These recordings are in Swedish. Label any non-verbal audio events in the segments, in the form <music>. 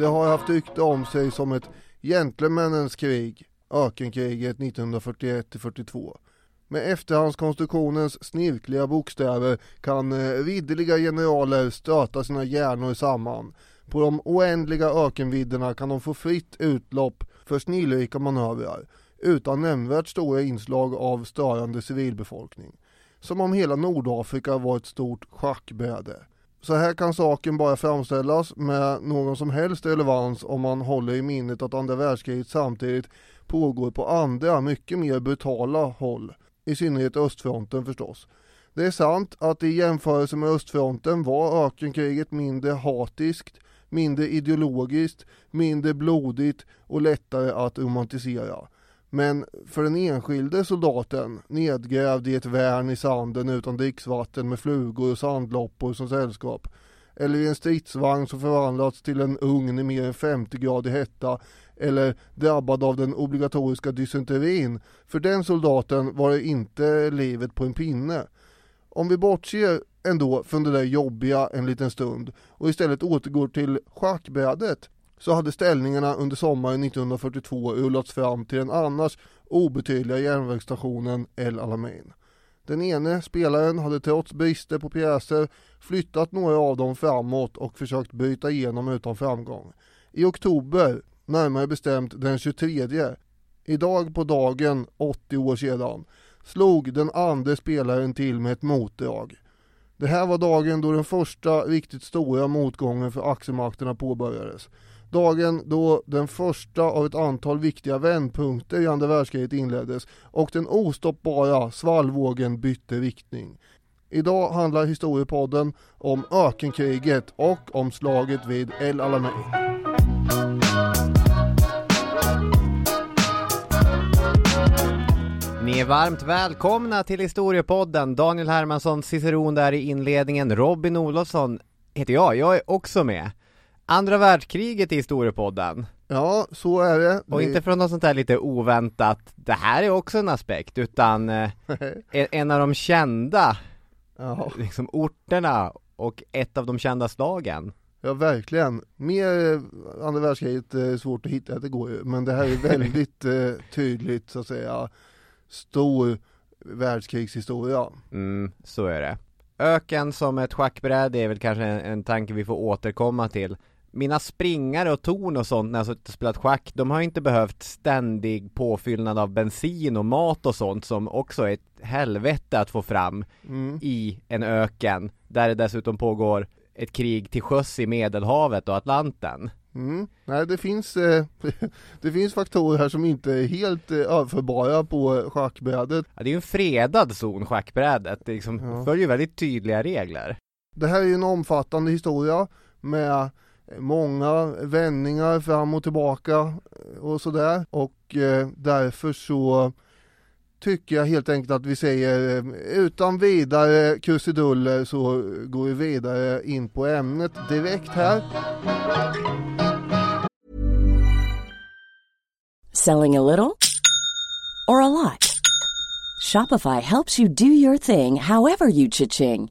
Det har haft rykte om sig som ett gentlemännens krig, ökenkriget 1941-42. Med efterhandskonstruktionens snirkliga bokstäver kan eh, ridderliga generaler stöta sina hjärnor samman. På de oändliga ökenvidderna kan de få fritt utlopp för snillrika manövrar utan nämnvärt stora inslag av störande civilbefolkning. Som om hela Nordafrika var ett stort schackbräde. Så här kan saken bara framställas med någon som helst relevans om man håller i minnet att andra världskriget samtidigt pågår på andra, mycket mer brutala håll. I synnerhet östfronten förstås. Det är sant att i jämförelse med östfronten var ökenkriget mindre hatiskt, mindre ideologiskt, mindre blodigt och lättare att romantisera. Men för den enskilde soldaten, nedgrävd i ett värn i sanden utan dricksvatten med flugor och sandloppor som sällskap, eller i en stridsvagn som förvandlats till en ugn i mer än 50 grader hetta, eller drabbad av den obligatoriska dysenterin, för den soldaten var det inte livet på en pinne. Om vi bortser ändå från det där jobbiga en liten stund och istället återgår till schackbrädet så hade ställningarna under sommaren 1942 rullats fram till den annars obetydliga järnvägsstationen El Alamein. Den ene spelaren hade trots brister på pjäser flyttat några av dem framåt och försökt bryta igenom utan framgång. I oktober, närmare bestämt den 23, idag på dagen 80 år sedan, slog den andra spelaren till med ett motdrag. Det här var dagen då den första riktigt stora motgången för aktiemarknaderna påbörjades. Dagen då den första av ett antal viktiga vändpunkter i andra världskriget inleddes och den ostoppbara svallvågen bytte riktning. Idag handlar historiepodden om ökenkriget och om slaget vid El Alamein. Ni är varmt välkomna till historiepodden. Daniel Hermansson, ciceron där i inledningen. Robin Olofsson heter jag, jag är också med. Andra världskriget i historiepodden. Ja, så är det. Och inte från något sånt där lite oväntat, det här är också en aspekt, utan eh, <laughs> en av de kända ja. liksom, orterna och ett av de kända slagen. Ja verkligen. Mer eh, andra världskriget är svårt att hitta, det går ju. Men det här är <laughs> väldigt eh, tydligt så att säga stor världskrigshistoria. Mm, så är det. Öken som ett schackbräde är väl kanske en, en tanke vi får återkomma till mina springare och torn och sånt när jag suttit och spelat schack, de har inte behövt ständig påfyllnad av bensin och mat och sånt som också är ett helvete att få fram mm. i en öken, där det dessutom pågår ett krig till sjöss i Medelhavet och Atlanten. Mm. Nej, det finns, eh, <laughs> det finns faktorer här som inte är helt eh, överförbara på schackbrädet. Ja, det är ju en fredad zon, schackbrädet. Det liksom ja. följer väldigt tydliga regler. Det här är ju en omfattande historia med många vändningar fram och tillbaka eh, och sådär och eh, därför så tycker jag helt enkelt att vi säger eh, utan vidare krusiduller så går vi vidare in på ämnet direkt här. Selling a little or a lot? Shopify helps you do your thing however you cha-ching.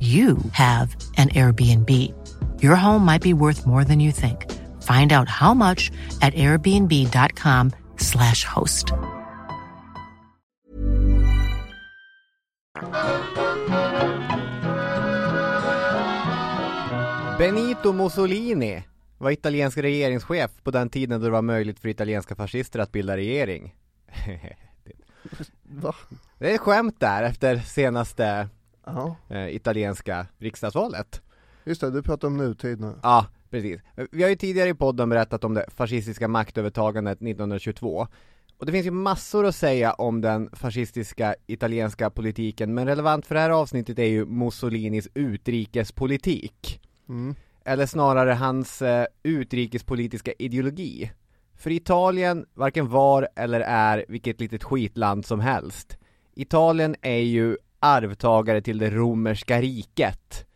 you have an Airbnb. Your home might be worth more than you think. Find out how much at airbnb.com slash host. Benito Mussolini var italiensk regeringschef på den tiden då det var möjligt för italienska fascister att bilda regering. <laughs> Va? Det är ett skämt där efter senaste Ja, eh, italienska riksdagsvalet. just det, du pratar om nutid nu. Ja, precis. Vi har ju tidigare i podden berättat om det fascistiska maktövertagandet 1922. Och det finns ju massor att säga om den fascistiska italienska politiken, men relevant för det här avsnittet är ju Mussolinis utrikespolitik. Mm. Eller snarare hans eh, utrikespolitiska ideologi. För Italien varken var eller är vilket litet skitland som helst. Italien är ju arvtagare till det romerska riket.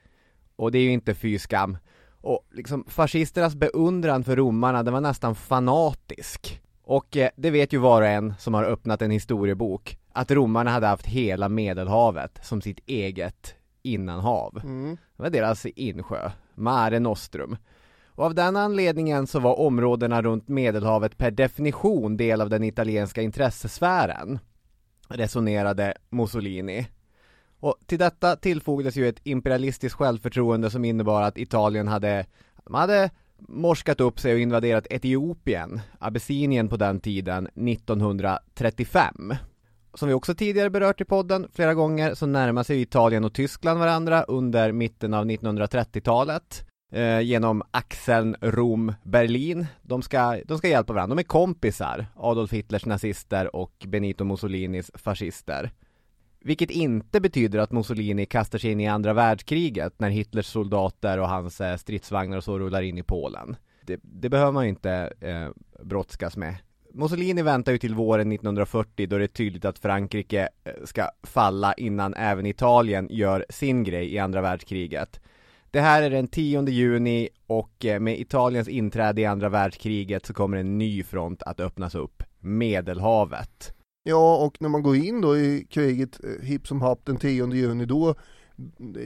Och det är ju inte fy skam. Och liksom fascisternas beundran för romarna, den var nästan fanatisk. Och eh, det vet ju var och en som har öppnat en historiebok, att romarna hade haft hela medelhavet som sitt eget innanhav. Mm. Det var deras insjö, Mare Nostrum. Och av den anledningen så var områdena runt Medelhavet per definition del av den italienska intressesfären, resonerade Mussolini. Och till detta tillfogades ju ett imperialistiskt självförtroende som innebar att Italien hade, de hade morskat upp sig och invaderat Etiopien, Abessinien på den tiden, 1935. Som vi också tidigare berört i podden flera gånger så närmar sig Italien och Tyskland varandra under mitten av 1930-talet eh, genom axeln Rom-Berlin. De ska, de ska hjälpa varandra, de är kompisar, Adolf Hitlers nazister och Benito Mussolinis fascister. Vilket inte betyder att Mussolini kastar sig in i andra världskriget när Hitlers soldater och hans eh, stridsvagnar och så rullar in i Polen. Det, det behöver man ju inte eh, brottskas med. Mussolini väntar ju till våren 1940 då det är tydligt att Frankrike eh, ska falla innan även Italien gör sin grej i andra världskriget. Det här är den 10 juni och eh, med Italiens inträde i andra världskriget så kommer en ny front att öppnas upp, Medelhavet. Ja, och när man går in då i kriget eh, hipp som happ den 10 juni då,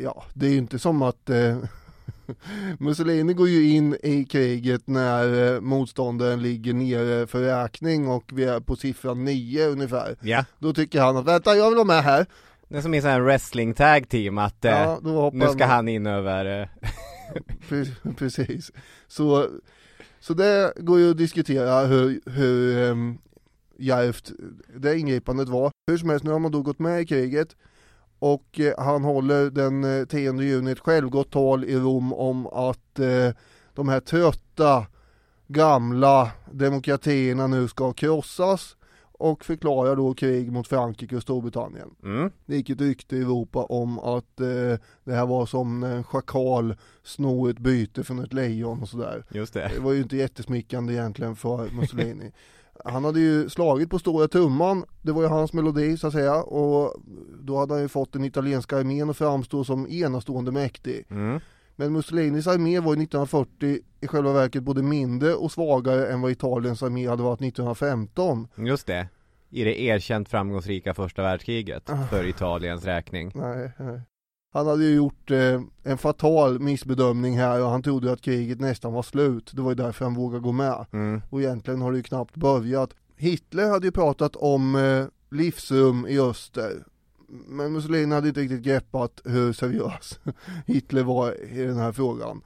ja, det är ju inte som att eh, <laughs> Mussolini går ju in i kriget när eh, motståndaren ligger nere för räkning och vi är på siffran 9 ungefär. Ja. Då tycker han att vänta, jag vill vara med här. Det är som i en sån här wrestling tag team att eh, Ja, nu ska han in över eh, <laughs> Pre- Precis. Så, så det går ju att diskutera hur, hur um, djärvt det ingripandet var. Hur som helst, nu har man då gått med i kriget och eh, han håller den eh, 10 juni ett självgott tal i Rom om att eh, de här trötta gamla demokratierna nu ska krossas och förklarar då krig mot Frankrike och Storbritannien. mm. Det gick ett rykte i Europa om att eh, det här var som när en schakal snor ett byte från ett lejon och sådär. Just det. Det var ju inte jättesmickrande egentligen för <laughs> Mussolini. Han hade ju slagit på stora trumman, det var ju hans melodi så att säga och då hade han ju fått den italienska armén att framstå som enastående mäktig. Mm. Men Mussolinis armé var ju 1940 i själva verket både mindre och svagare än vad Italiens armé hade varit 1915. Just det. I det erkänt framgångsrika första världskriget Ah. för Italiens räkning. Nej, nej. Han hade ju gjort eh, en fatal missbedömning här och han trodde att kriget nästan var slut. Det var ju därför han vågade gå med. Mm. Och egentligen har det ju knappt börjat. Hitler hade ju pratat om eh, livsrum i öster. Men Mussolini hade inte riktigt greppat hur seriös <laughs> Hitler var i den här frågan.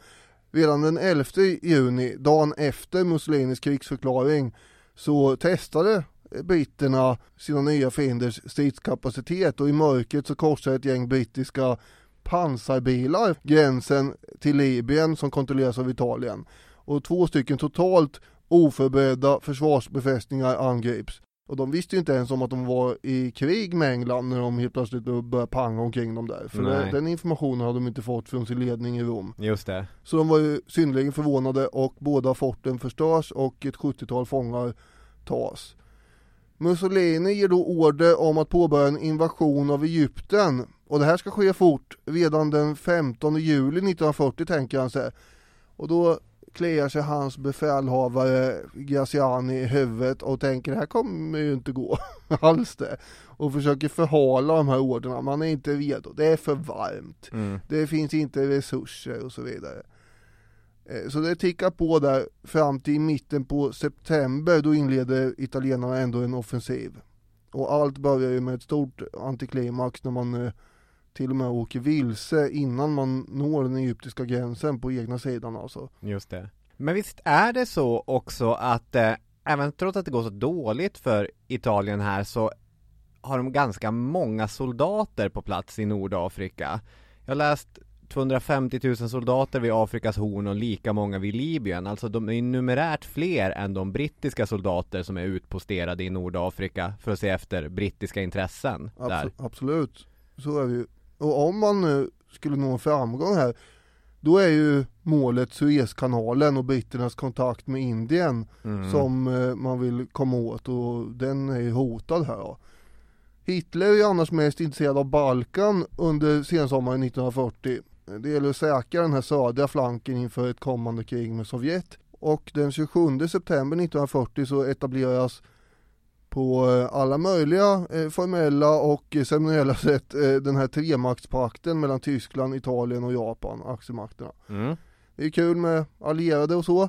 Redan den 11 juni, dagen efter Mussolinis krigsförklaring, så testade britterna sina nya fienders stridskapacitet och i mörkret så korsade ett gäng brittiska pansarbilar gränsen till Libyen som kontrolleras av Italien. Och två stycken totalt oförberedda försvarsbefästningar angrips. Och de visste ju inte ens om att de var i krig med England när de helt plötsligt började panga omkring dem där. För Nej. den informationen hade de inte fått från sin ledning i Rom. Just det. Så de var ju synnerligen förvånade och båda forten förstörs och ett 70-tal fångar tas. Mussolini ger då order om att påbörja en invasion av Egypten och det här ska ske fort, redan den 15 juli 1940 tänker han sig. Och då kliar sig hans befälhavare Graziani i huvudet och tänker det här kommer ju inte gå <laughs> alls det. Och försöker förhala de här orderna, man är inte redo, det är för varmt. Mm. Det finns inte resurser och så vidare. Eh, så det tickar på där fram till mitten på september, då inleder italienarna ändå en offensiv. Och allt börjar ju med ett stort antiklimax när man eh, till och med åker vilse innan man når den egyptiska gränsen på egna sidan alltså. Just det. Men visst är det så också att eh, även trots att det går så dåligt för Italien här så har de ganska många soldater på plats i Nordafrika. Jag har läst 250 000 soldater vid Afrikas horn och lika många vid Libyen. Alltså de är numerärt fler än de brittiska soldater som är utposterade i Nordafrika för att se efter brittiska intressen där. Abso- absolut, så är det ju. Och om man nu skulle nå framgång här, då är ju målet Suezkanalen och britternas kontakt med Indien Mm. som eh, man vill komma åt och den är ju hotad här då. Hitler är ju annars mest intresserad av Balkan under sensommaren 1940. Det gäller att säkra den här södra flanken inför ett kommande krig med Sovjet. Och den 27 september 1940 så etableras på eh, alla möjliga eh, formella och ceremoniella sätt eh, den här tremaktspakten mellan Tyskland, Italien och Japan, aktiemakterna. Mm. Det är kul med allierade och så.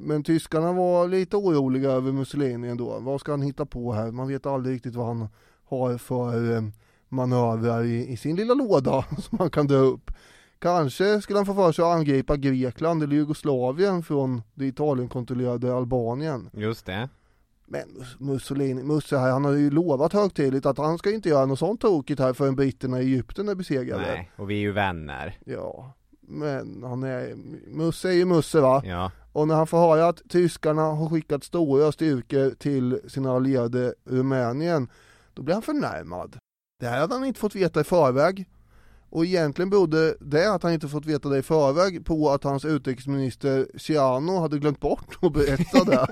Men tyskarna var lite oroliga över Mussolini ändå. Vad ska han hitta på här? Man vet aldrig riktigt vad han har för manövrar i, i sin lilla låda <laughs> som han kan dra upp. Kanske skulle han få för sig att angripa Grekland eller Jugoslavien från det Italienkontrollerade Albanien. Just det. Men Mus- Mussolini, Musse här, han har ju lovat högtidligt att han ska inte göra något sånt tokigt här förrän britterna i Egypten är besegrade. Nej, och vi är ju vänner. Ja, men han är, Musse är ju Musse va? Ja. Och när han får höra att tyskarna har skickat stora styrkor till sina allierade Rumänien, då blir han förnärmad. Det här hade han inte fått veta i förväg. Och egentligen berodde det att han inte fått veta det i förväg på att hans utrikesminister Ciano hade glömt bort att berätta det.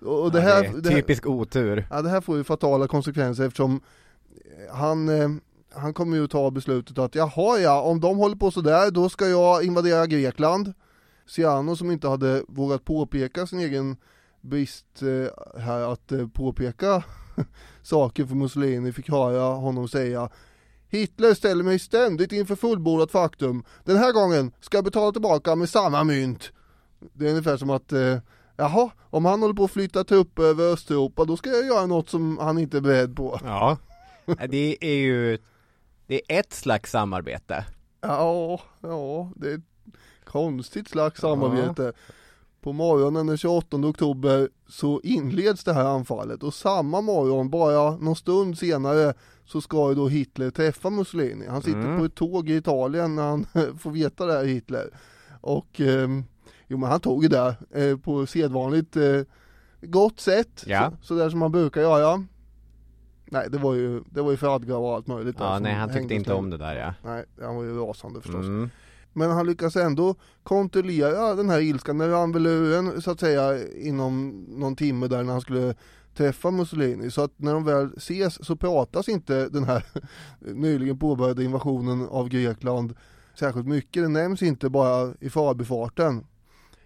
<laughs> Och det ja, här, det är det här, typisk otur. Ja det här får ju fatala konsekvenser eftersom han, eh, han kommer ju ta beslutet att jaha ja, om de håller på sådär då ska jag invadera Grekland. Ciano som inte hade vågat påpeka sin egen brist eh, här att eh, påpeka <laughs> saker för Mussolini fick höra honom säga Hitler ställer mig ständigt inför fullbordat faktum. Den här gången ska jag betala tillbaka med samma mynt. Det är ungefär som att eh, Jaha, om han håller på att flytta trupper över Östeuropa då ska jag göra något som han inte är beredd på. Ja. Det är ju, det är ett slags samarbete. Ja, ja, det är ett konstigt slags samarbete. På morgonen den 28 oktober så inleds det här anfallet och samma morgon, bara någon stund senare, så ska ju då Hitler träffa Mussolini. Han sitter Mm. på ett tåg i Italien när han <laughs> får veta det här Hitler. Och ehm, jo men han tog ju det eh, på sedvanligt eh, gott sätt, Ja. så, så där som man brukar göra. Nej det var ju, det var ju fradga och allt möjligt Ja, nej han tyckte inte om det där ja. Nej, han var ju rasande förstås. Mm. Men han lyckas ändå kontrollera den här ilskan, den rann väl ur en, så att säga inom någon timme där när han skulle träffa Mussolini. Så att när de väl ses så pratas inte den här <laughs> nyligen påbörjade invasionen av Grekland särskilt mycket. Det nämns inte bara i förbifarten.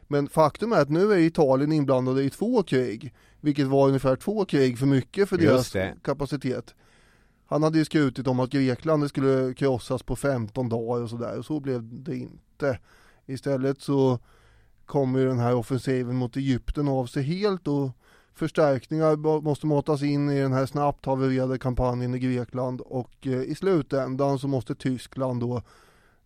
Men faktum är att nu är Italien inblandade i två krig, vilket var ungefär två krig för mycket för Just deras det. kapacitet. Han hade ju skrutit om att Grekland skulle krossas på 15 dagar och sådär och så blev det inte. Istället så kommer ju den här offensiven mot Egypten av sig helt och förstärkningar måste matas in i den här snabbt havererade kampanjen i Grekland och eh, i slutändan så måste Tyskland då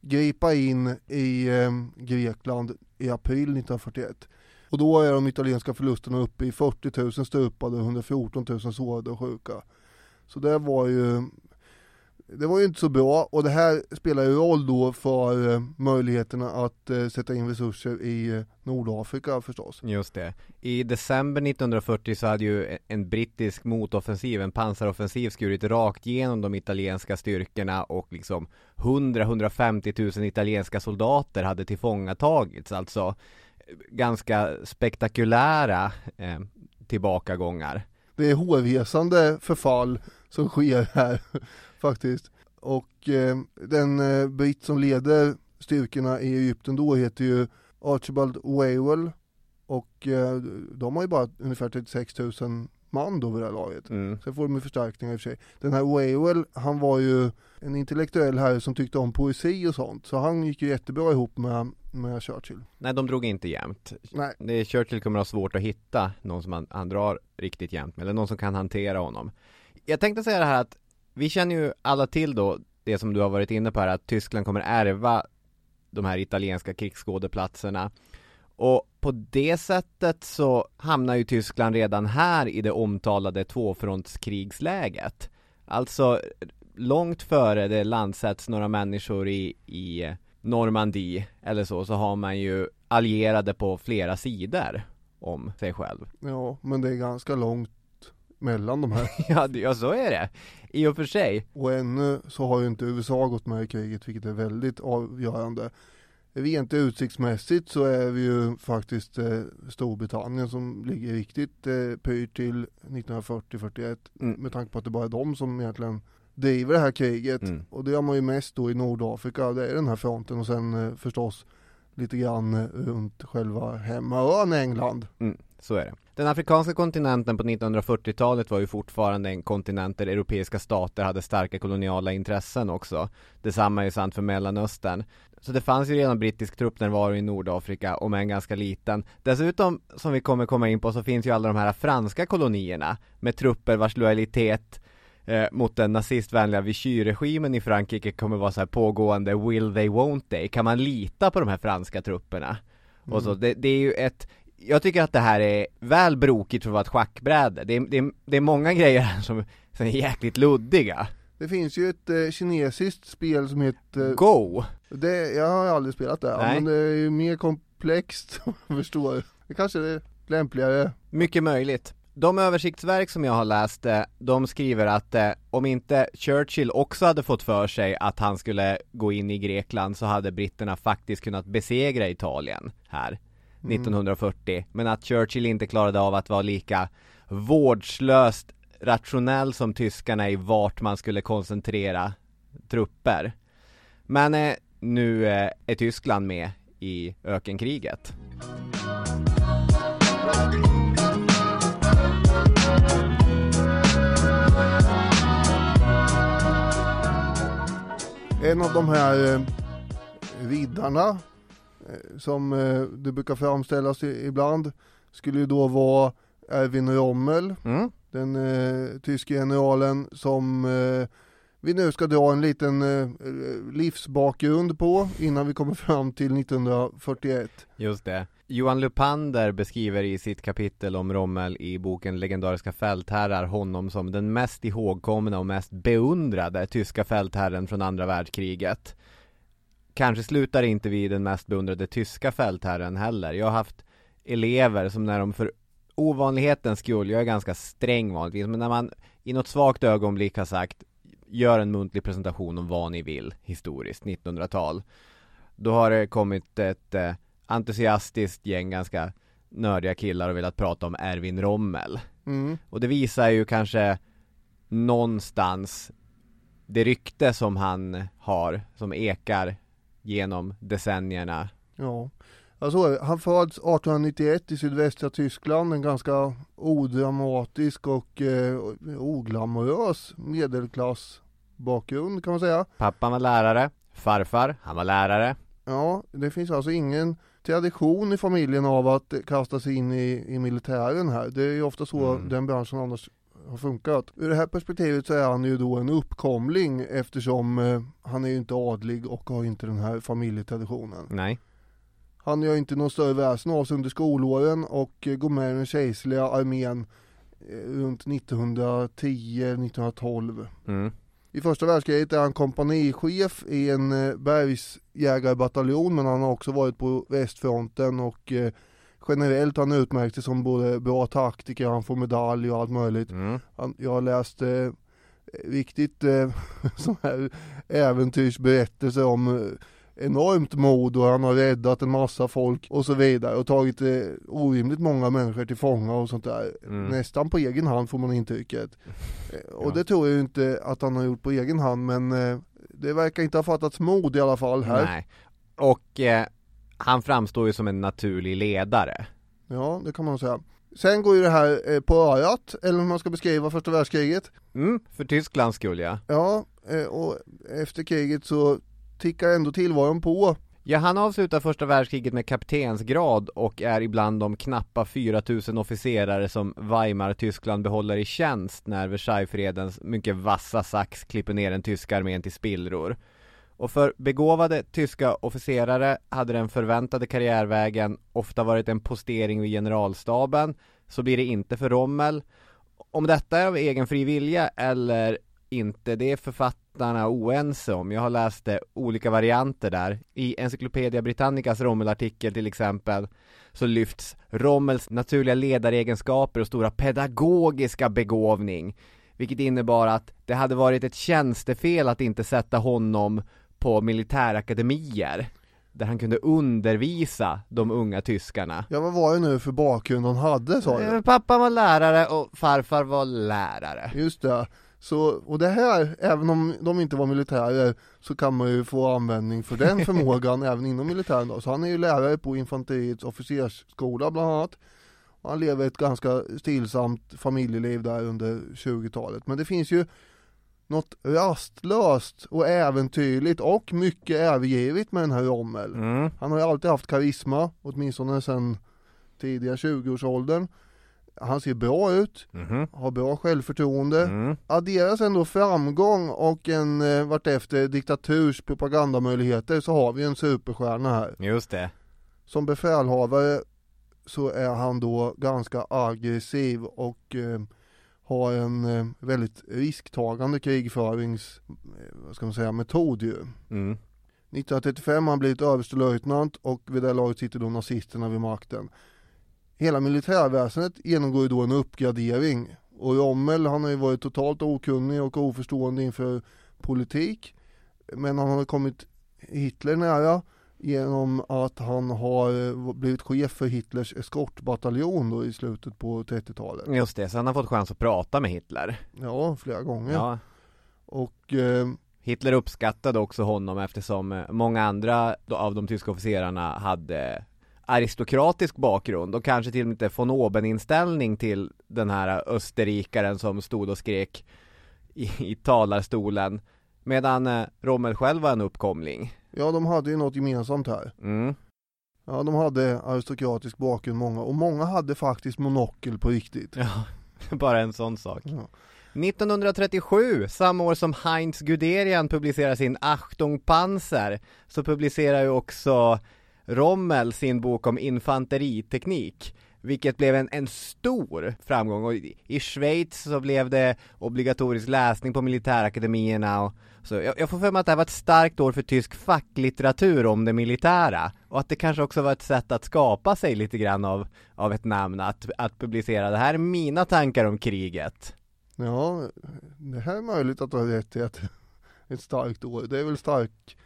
gripa in i eh, Grekland i april 1941. Och då är de italienska förlusterna uppe i 40 000 stupade och 114 000 sårade och sjuka. Så det var ju det var ju inte så bra och det här spelar ju roll då för eh, möjligheterna att eh, sätta in resurser i eh, Nordafrika förstås. Just det. I december 1940 så hade ju en brittisk motoffensiv, en pansaroffensiv skurit rakt igenom de italienska styrkorna och liksom 100-150 000 italienska soldater hade tillfångatagits, alltså ganska spektakulära eh, tillbakagångar. Det är hårresande förfall som sker här <laughs> faktiskt. Och eh, den eh, britt som leder styrkorna i Egypten då heter ju Archibald Wavell och eh, de har ju bara ungefär 36 000 man då vid det här laget. Mm. Sen får de ju förstärkningar i och för sig. Den här Wavell, han var ju en intellektuell herre som tyckte om poesi och sånt. Så han gick ju jättebra ihop med, med Churchill. Nej, de drog inte jämnt. Nej. Det, Churchill kommer att ha svårt att hitta någon som han, han drar riktigt jämnt med, eller någon som kan hantera honom. Jag tänkte säga det här att vi känner ju alla till då det som du har varit inne på här, att Tyskland kommer ärva de här italienska krigsskådeplatserna. Och på det sättet så hamnar ju Tyskland redan här i det omtalade tvåfrontskrigsläget. Alltså långt före det landsätts några människor i, i Normandie eller så, så har man ju allierade på flera sidor om sig själv. Ja, men det är ganska långt mellan de här. <laughs> ja, det- ja, så är det. I och för sig. Och ännu så har ju inte USA gått med i kriget, vilket är väldigt avgörande. Rent utsiktsmässigt så är vi ju faktiskt eh, Storbritannien som ligger riktigt eh, pyrt till 1940-41 Mm. med tanke på att det bara är de som egentligen driver det här kriget. Mm. Och det gör man ju mest då i Nordafrika, det är den här fronten och sen eh, förstås lite grann eh, runt själva hemmaön England. Mm, så är det. Den afrikanska kontinenten på 1940-talet var ju fortfarande en kontinent där europeiska stater hade starka koloniala intressen också. Detsamma är ju sant för Mellanöstern. Så det fanns ju redan brittisk truppnärvaro i Nordafrika, om än ganska liten. Dessutom, som vi kommer komma in på, så finns ju alla de här franska kolonierna med trupper vars lojalitet eh, mot den nazistvänliga Vichy-regimen i Frankrike kommer vara så här pågående will they won't they? Kan man lita på de här franska trupperna? Och så, det, det är ju ett jag tycker att det här är väl brokigt för att vara ett schackbräde. Det är, det är, det är många grejer här som, som är jäkligt luddiga. Det finns ju ett eh, kinesiskt spel som heter Go! Det, jag har aldrig spelat det, Nej. men det är ju mer komplext <laughs> om jag förstår. Det kanske är lämpligare. Mycket möjligt. De översiktsverk som jag har läst, eh, de skriver att eh, om inte Churchill också hade fått för sig att han skulle gå in i Grekland så hade britterna faktiskt kunnat besegra Italien här 1940. Men att Churchill inte klarade av att vara lika vårdslöst rationell som tyskarna i vart man skulle koncentrera trupper. Men eh, nu eh, är Tyskland med i ökenkriget. En av de här eh, riddarna som eh, det brukar framställas ibland skulle ju då vara Erwin Rommel, Mm. den eh, tyske generalen som eh, vi nu ska dra en liten eh, livsbakgrund på innan vi kommer fram till 1941. Just det. Johan Lupander beskriver i sitt kapitel om Rommel i boken Legendariska fältherrar honom som den mest ihågkomna och mest beundrade tyska fältherren från andra världskriget. Kanske slutar inte vi den mest beundrade tyska fältherren heller. Jag har haft elever som när de för ovanlighetens skull, jag är ganska sträng vanligtvis, men när man i något svagt ögonblick har sagt gör en muntlig presentation om vad ni vill historiskt, 1900-tal. Då har det kommit ett eh, entusiastiskt gäng ganska nördiga killar och velat prata om Erwin Rommel. Mm. Och det visar ju kanske någonstans det rykte som han har, som ekar genom decennierna. Ja, ja så är det. Han föds 1891 i sydvästra Tyskland, en ganska odramatisk och eh, oglamorös medelklassbakgrund kan man säga. Pappan var lärare, farfar, han var lärare. Ja, det finns alltså ingen tradition i familjen av att kasta sig in i, i militären här. Det är ju ofta så Mm. den branschen annars har funkat. Ur det här perspektivet så är han ju då en uppkomling eftersom eh, han är ju inte adlig och har inte den här familjetraditionen. Nej. Han gör inte någon större väsen av sig under skolåren och eh, går med i den kejserliga armén eh, runt 1910-1912. Mm. I första världskriget är han kompanichef i en eh, bergsjägarbataljon men han har också varit på västfronten och generellt han utmärkt sig som både bra taktiker, han får medalj och allt möjligt. Mm. Han, jag har läst eh, riktigt eh, <laughs> sån här äventyrsberättelser om eh, enormt mod och han har räddat en massa folk och så vidare och tagit eh, orimligt många människor till fånga och sånt där. Mm. Nästan på egen hand får man intrycket. <laughs> Eh, och Ja. det tror jag inte att han har gjort på egen hand men eh, det verkar inte ha fattats mod i alla fall här. Nej. Och eh, han framstår ju som en naturlig ledare. Ja, det kan man säga. Sen går ju det här eh, på örat, eller hur man ska beskriva första världskriget. Mm, för Tysklands skull ja. Ja, eh, och efter kriget så tickar ändå tillvaron på. Ja, han avslutar första världskriget med kaptensgrad och är ibland de knappa 4000 officerare som Weimar-Tyskland behåller i tjänst när Versaillesfredens mycket vassa sax klipper ner den tyska armén till spillror. Och för begåvade tyska officerare hade den förväntade karriärvägen ofta varit en postering vid generalstaben, så blir det inte för Rommel. Om detta är av egen fri vilja eller inte, det är författarna oense om. Jag har läst eh, olika varianter där. I Encyclopedia Britannicas Rommel-artikel till exempel så lyfts Rommels naturliga ledaregenskaper och stora pedagogiska begåvning. Vilket innebar att det hade varit ett tjänstefel att inte sätta honom på militärakademier. Där han kunde undervisa de unga tyskarna. Ja, vad var det nu för bakgrund han hade sa jag? Pappa var lärare och farfar var lärare. Just det. Så, och det här, även om de inte var militärer, så kan man ju få användning för den <laughs> förmågan även inom militären då. Så han är ju lärare på infanteriets officersskola bland annat. Och han lever ett ganska stillsamt familjeliv där under 20-talet. Men det finns ju något rastlöst och äventyrligt och mycket övergivet med den här Rommel. Mm. Han har ju alltid haft karisma, åtminstone sedan tidiga 20-årsåldern. Han ser bra ut, Mhm. har bra självförtroende. Mm. Adderas ändå framgång och en eh, vartefter diktaturs propagandamöjligheter så har vi en superstjärna här. Just det. Som befälhavare så är han då ganska aggressiv och eh, har en eh, väldigt risktagande krigförings, eh, vad ska man säga, metod ju. Mm. 1935 har han blivit överstelöjtnant och vid det laget sitter då nazisterna vid makten. Hela militärväsendet genomgår ju då en uppgradering och Rommel han har ju varit totalt okunnig och oförstående inför politik men han har kommit Hitler nära genom att han har eh, blivit chef för Hitlers eskortbataljon då i slutet på 30-talet. Just det, så han har fått chans att prata med Hitler. Ja, flera gånger. Ja. Och eh, Hitler uppskattade också honom eftersom eh, många andra av de tyska officerarna hade aristokratisk bakgrund och kanske till och med von oben inställning till den här österrikaren som stod och skrek i, i talarstolen medan eh, Rommel själv var en uppkomling. Ja, de hade ju något gemensamt här. Mm. Ja, de hade aristokratisk bakgrund många och många hade faktiskt monokel på riktigt. Ja, <laughs> bara en sån sak. Ja. 1937, samma år som Heinz Guderian publicerar sin Achtung Panzer, så publicerar ju också Rommel sin bok om infanteriteknik. Vilket blev en, en stor framgång och i, i Schweiz så blev det obligatorisk läsning på militärakademierna och så jag, jag får för mig att det här var ett starkt år för tysk facklitteratur om det militära och att det kanske också var ett sätt att skapa sig lite grann av, av ett namn, att, att publicera det här är mina tankar om kriget. ja, det här är möjligt att du har rätt i att ett starkt år. Det är väl stark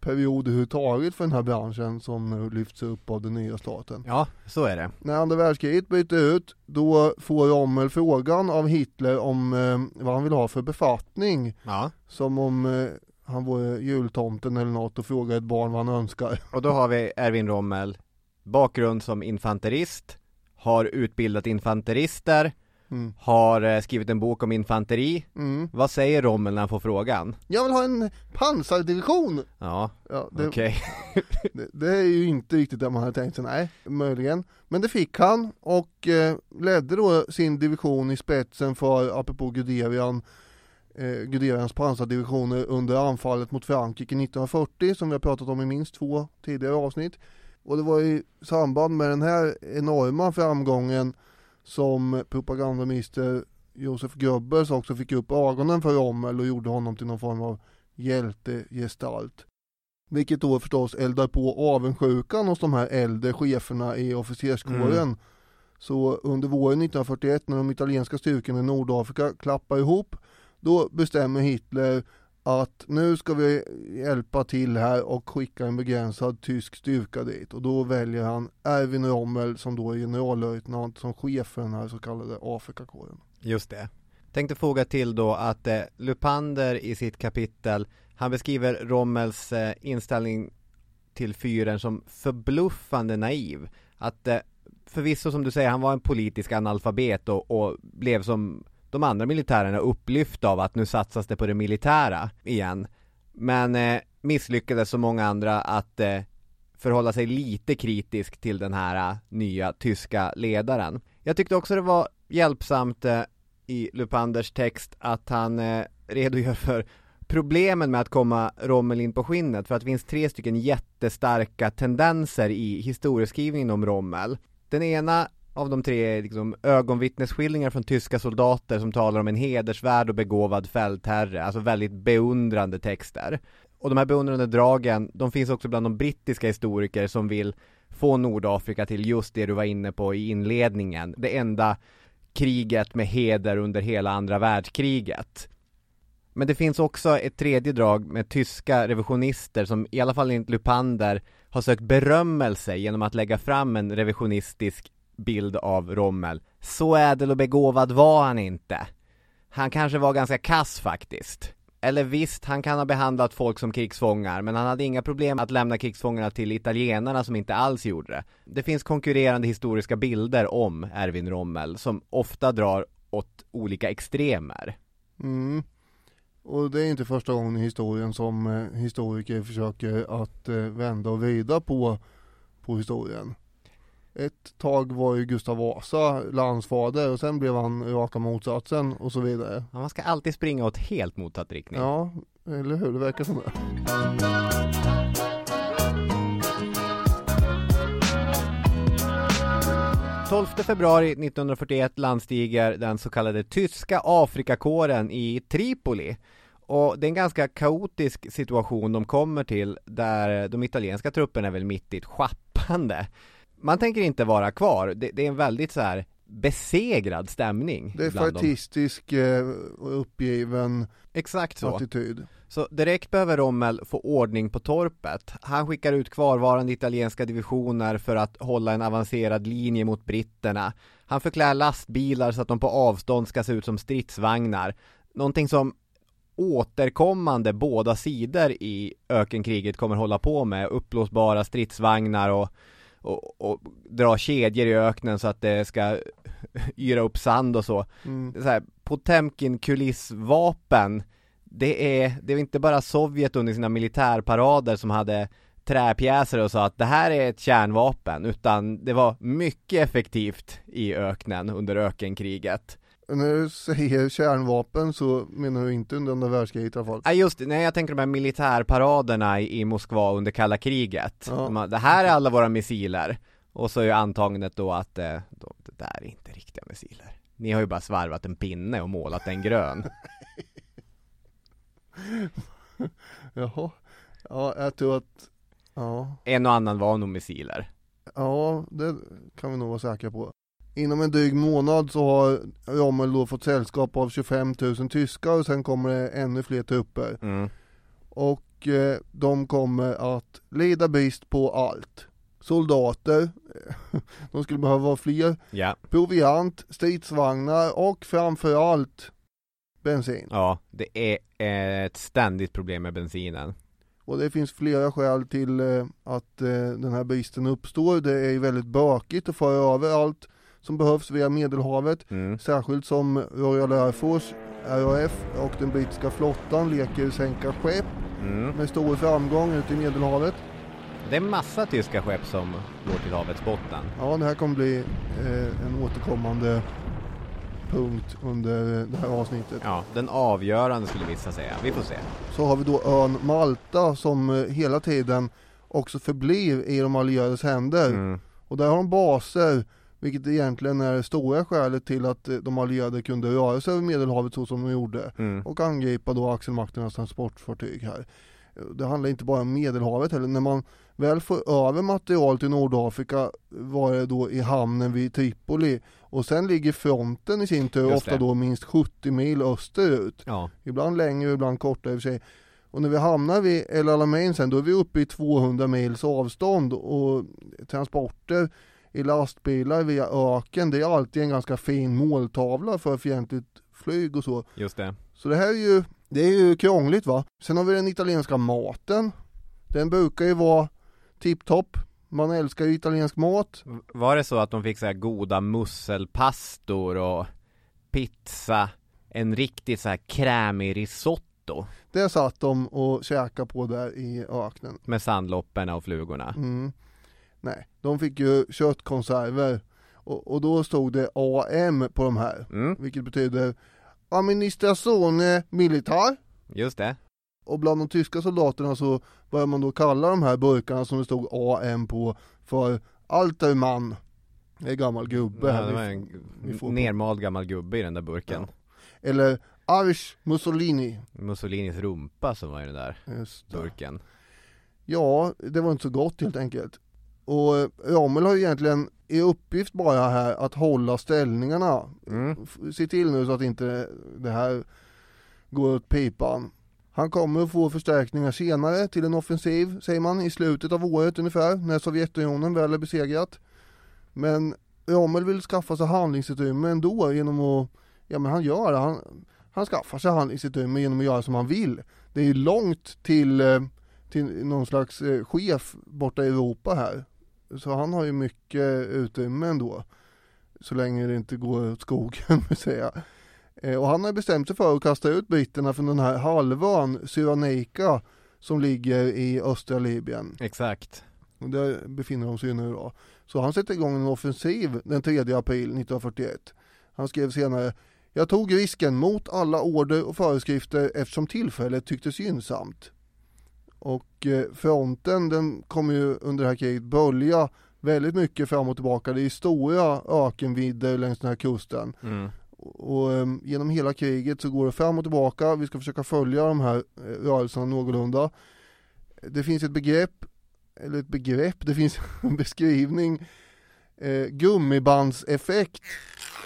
period överhuvudtaget för den här branschen som nu lyfts upp av den nya staten. Ja, så är det. När andra världskriget bryter ut, då får Rommel frågan av Hitler om eh, vad han vill ha för befattning. Ja. Som om eh, han vore jultomten eller något och frågar ett barn vad han önskar. <laughs> Och då har vi Erwin Rommel, bakgrund som infanterist, har utbildat infanterister, Mm. har eh, skrivit en bok om infanteri. Mm. Vad säger Rommel när han får frågan? Jag vill ha en pansardivision! Ja, Ja, okej. <laughs> det, det är ju inte riktigt det man hade tänkt sig, nej, möjligen. Men det fick han och eh, ledde då sin division i spetsen för, apropå Guderian, eh, Guderians pansardivisioner under anfallet mot Frankrike 1940 som vi har pratat om i minst två tidigare avsnitt. Och det var i samband med den här enorma framgången som propagandaminister Josef Goebbels också fick upp ögonen för Rommel och gjorde honom till någon form av hjältegestalt. Vilket då förstås eldar på avundsjukan hos de här äldre cheferna i officerskåren. Mm. Så under våren 1941 när de italienska styrkorna i Nordafrika klappar ihop, då bestämmer Hitler att nu ska vi hjälpa till här och skicka en begränsad tysk styrka dit och då väljer han Erwin Rommel som då är generallöjtnant som chef för den här så kallade Afrikakåren. Just det. Tänkte fråga till då att eh, Lupander i sitt kapitel han beskriver Rommels eh, inställning till fyren som förbluffande naiv. Att eh, förvisso som du säger, han var en politisk analfabet och, och blev som de andra militärerna upplyft av att nu satsas det på det militära igen. Men eh, misslyckades som många andra att eh, förhålla sig lite kritisk till den här eh, nya tyska ledaren. Jag tyckte också det var hjälpsamt eh, i Lupanders text att han eh, redogör för problemen med att komma Rommel in på skinnet för att det finns tre stycken jättestarka tendenser i historieskrivningen om Rommel. Den ena av de tre är liksom ögonvittnesskildringar från tyska soldater som talar om en hedersvärd och begåvad fältherre, alltså väldigt beundrande texter. Och de här beundrande dragen, de finns också bland de brittiska historiker som vill få Nordafrika till just det du var inne på i inledningen, det enda kriget med heder under hela andra världskriget. Men det finns också ett tredje drag med tyska revisionister som i alla fall enligt Lupander har sökt berömmelse genom att lägga fram en revisionistisk bild av Rommel. Så ädel och begåvad var han inte. Han kanske var ganska kass faktiskt. Eller visst, han kan ha behandlat folk som krigsfångar, men han hade inga problem att lämna krigsfångarna till italienarna som inte alls gjorde det. Det finns konkurrerande historiska bilder om Erwin Rommel, som ofta drar åt olika extremer. Mm. Och det är inte första gången i historien som eh, historiker försöker att eh, vända och vrida på, på historien. Ett tag var ju Gustav Vasa landsfader och sen blev han raka motsatsen och så vidare. Ja, man ska alltid springa åt helt motsatt riktning. Ja, eller hur? Det verkar som det. ...12 februari 1941 landstiger den så kallade tyska Afrikakåren i Tripoli. Och det är en ganska kaotisk situation de kommer till där de italienska trupperna är väl mitt i ett schappande man tänker inte vara kvar. Det, det är en väldigt så här besegrad stämning. Det är faktistisk eh, uppgiven Exakt så. attityd. Så direkt behöver Rommel få ordning på torpet. Han skickar ut kvarvarande italienska divisioner för att hålla en avancerad linje mot britterna. Han förklär lastbilar så att de på avstånd ska se ut som stridsvagnar. Någonting som återkommande båda sidor i ökenkriget kommer hålla på med. Uppblåsbara stridsvagnar och och, och dra kedjor i öknen så att det ska <laughs> yra upp sand och så. Mm. så här, Potemkin kulissvapen det är, det är inte bara Sovjet under sina militärparader som hade träpjäser och sa att det här är ett kärnvapen, utan det var mycket effektivt i öknen under ökenkriget när du säger kärnvapen så menar du inte under andra världskriget i alla fall? Nej just det, nej jag tänker de här militärparaderna i, i Moskva under kalla kriget. Ja. De, det här är alla våra missiler. Och så är ju antagandet då att eh, då, det där är inte riktiga missiler. Ni har ju bara svarvat en pinne och målat den grön. <laughs> Jaha, ja jag tror att, ja. En och annan var nog missiler. Ja, det kan vi nog vara säkra på. Inom en dryg månad så har Rommel då fått sällskap av 25 000 tyskar och sen kommer det ännu fler trupper. Mm. Och eh, de kommer att lida brist på allt. Soldater, <laughs> de skulle behöva vara fler, ja. proviant, stridsvagnar och framförallt bensin. Ja, det är ett ständigt problem med bensinen. Och det finns flera skäl till eh, att eh, den här bristen uppstår. Det är väldigt bökigt att föra över allt som behövs via Medelhavet. Mm. Särskilt som Royal Air Force, RAF och den brittiska flottan leker sänka skepp mm. med stor framgång ute i Medelhavet. Det är massa tyska skepp som går till havets botten. Ja, det här kommer bli eh, en återkommande punkt under det här avsnittet. Ja, den avgörande skulle vissa säga. Vi får se. Så har vi då ön Malta som eh, hela tiden också förblir i de allierades händer. Mm. Och där har de baser Vilket egentligen är det stora skälet till att eh, de allierade kunde röra sig över Medelhavet så som de gjorde Mm. och angripa då axelmakternas transportfartyg här. Det handlar inte bara om Medelhavet heller. När man väl får över material till Nordafrika var det då i hamnen vid Tripoli och sen ligger fronten i sin tur ofta då minst 70 mil österut. Ja, Ibland längre, ibland kortare i och för sig. Och när vi hamnar vid El Alamein sen, då är vi uppe i 200 mils avstånd och transporter i lastbilar via öken, det är alltid en ganska fin måltavla för fientligt flyg och så. just det. Så det här är ju, det är ju krångligt va. Sen har vi den italienska maten. Den brukar ju vara tipptopp. Man älskar ju italiensk mat. Var det så att de fick så här goda musselpastor och pizza, en riktigt så här krämig risotto Det satt de och käkade på där i öknen. med sandlopperna och flugorna? Mm. Nej, de fick ju köttkonserver. Och, och då stod det AM på de här. Mm, Vilket betyder Administrazione Militar. just det. Och bland de tyska soldaterna så började man då kalla de här burkarna som det stod AM på för Alterman. Det är gammal gubbe Ja, här. det vi- var en vi på. nermald gammal gubbe i den där burken. Eller Arsch Mussolini. Mussolinis rumpa som var i den där burken. Ja, det var inte så gott helt enkelt. Och eh, Rommel har ju egentligen i uppgift bara här att hålla ställningarna. Mm. Se till nu så att inte det här går åt pipan. Han kommer att få förstärkningar senare till en offensiv, säger man, i slutet av året ungefär, när Sovjetunionen väl är besegrat. Men Rommel vill skaffa sig handlingsutrymme ändå genom att, ja men han gör det, han, han skaffar sig handlingsutrymme genom att göra som han vill. Det är långt till, eh, till någon slags eh, chef borta i Europa här. Så han har ju mycket utrymme ändå. Så länge det inte går åt skogen, <laughs> vill säga. Eh, Och han har bestämt sig för att kasta ut britterna från den här halvön, Cyrenaica, som ligger i östra Libyen. Exakt. Och där befinner de sig nu då. Så han sätter igång en offensiv den 3 april 1941. Han skrev senare Jag tog risken mot alla order och föreskrifter eftersom tillfället tycktes gynnsamt. Och eh, fronten den kommer ju under det här kriget bölja väldigt mycket fram och tillbaka. Det är stora ökenvidder längs den här kusten. Mm. Och eh, genom hela kriget så går det fram och tillbaka. Vi ska försöka följa de här eh, rörelserna någorlunda. Det finns ett begrepp, eller ett begrepp, det finns <laughs> en beskrivning. Eh, gummibandseffekt.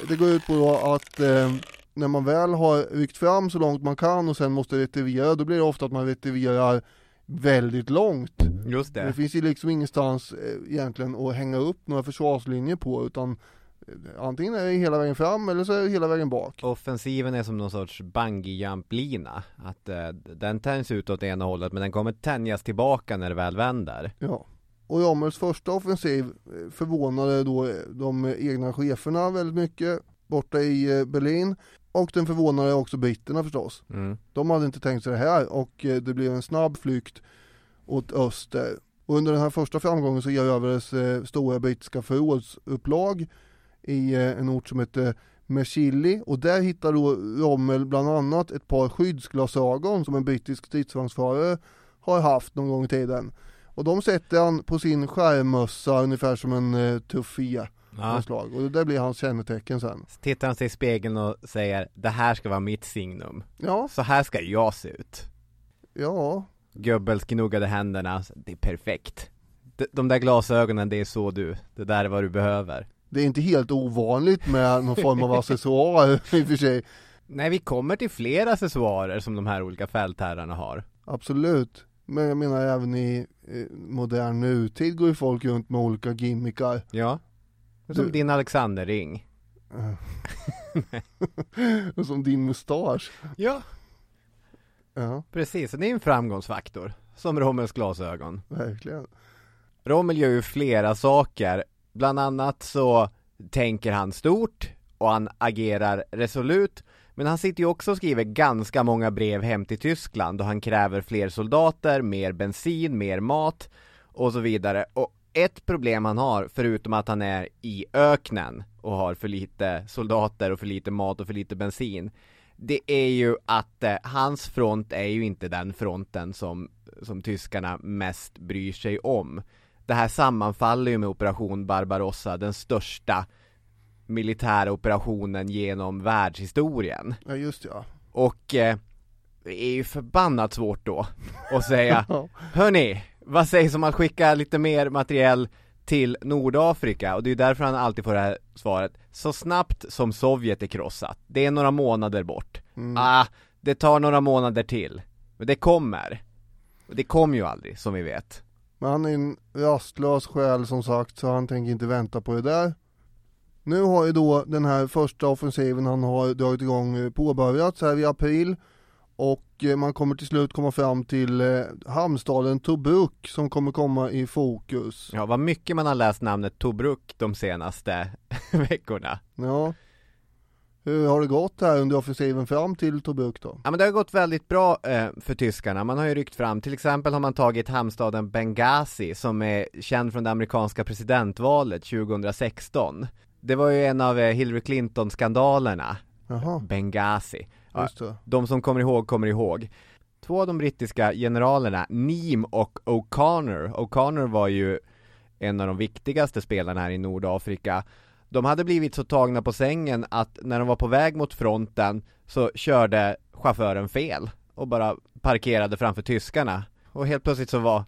Det går ut på då att eh, när man väl har ryckt fram så långt man kan och sen måste retirera, då blir det ofta att man retirerar väldigt långt. Just Det det. finns ju liksom ingenstans eh, egentligen att hänga upp några försvarslinjer på utan eh, antingen är det hela vägen fram eller så är det hela vägen bak. Offensiven är som någon sorts bungee-jump-lina. Att eh, den tänjs ut åt ena hållet men den kommer tänjas tillbaka när det väl vänder. Ja. Och Rommels första offensiv eh, förvånade då de egna cheferna väldigt mycket borta i Berlin och den förvånade också britterna förstås. Mm. De hade inte tänkt sig det här och eh, det blev en snabb flykt åt öster. Och under den här första framgången så erövrades eh, stora brittiska förrådsupplag i eh, en ort som heter Merchilli och där hittar då Rommel bland annat ett par skyddsglasögon som en brittisk stridsvagnsförare har haft någon gång i tiden. Och de sätter han på sin skärmmössa ungefär som en eh, tuffé Ja. slag. Och det där blir hans kännetecken sen. Så tittar han sig i spegeln och säger Det här ska vara mitt signum. Ja, Så här ska jag se ut. ja, Goebbels gnuggade händerna. Det är perfekt. De, de där glasögonen, det är så du. Det där är vad du behöver. Det är inte helt ovanligt med någon form av accessoar <laughs> i och för sig. Nej, vi kommer till flera accessoarer som de här olika fältherrarna har. Absolut. Men jag menar även i eh, modern nutid går ju folk runt med olika gimmickar. Ja. Som Du- din Alexanderring. Och <laughs> som din mustasch. Ja. Ja, Precis, det är en framgångsfaktor. Som Rommels glasögon. verkligen. Rommel gör ju flera saker. Bland annat så tänker han stort och han agerar resolut. Men han sitter ju också och skriver ganska många brev hem till Tyskland och han kräver fler soldater, mer bensin, mer mat och så vidare. Och ett problem han har, förutom att han är i öknen och har för lite soldater och för lite mat och för lite bensin, det är ju att eh, hans front är ju inte den fronten som, som tyskarna mest bryr sig om. Det här sammanfaller ju med operation Barbarossa, den största militära operationen genom världshistorien. Ja just ja. Och eh, det är ju förbannat svårt då att säga. <laughs> Hörni, vad sägs om att skicka lite mer materiell till Nordafrika? Och det är därför han alltid får det här svaret. Så snabbt som Sovjet är krossat. Det är några månader bort. Mm. Ah, det tar några månader till. Men det kommer. Och det kommer ju aldrig, som vi vet. Men han är en rastlös själ som sagt så han tänker inte vänta på det där. Nu har ju då den här första offensiven han har dragit igång eh, påbörjats här i april och eh, man kommer till slut komma fram till eh, hamnstaden Tobruk som kommer komma i fokus. Ja, vad mycket man har läst namnet Tobruk de senaste <laughs> veckorna. Ja. Hur har det gått här under offensiven fram till Tobruk då? Ja men det har gått väldigt bra eh, för tyskarna, man har ju ryckt fram, till exempel har man tagit hamnstaden Benghazi som är känd från det amerikanska presidentvalet 2016 Det var ju en av eh, Hillary Clinton-skandalerna, Benghazi just det. De som kommer ihåg, kommer ihåg Två av de brittiska generalerna, Neame och O'Connor, O'Connor var ju en av de viktigaste spelarna här i Nordafrika de hade blivit så tagna på sängen att när de var på väg mot fronten så körde chauffören fel och bara parkerade framför tyskarna. Och helt plötsligt så var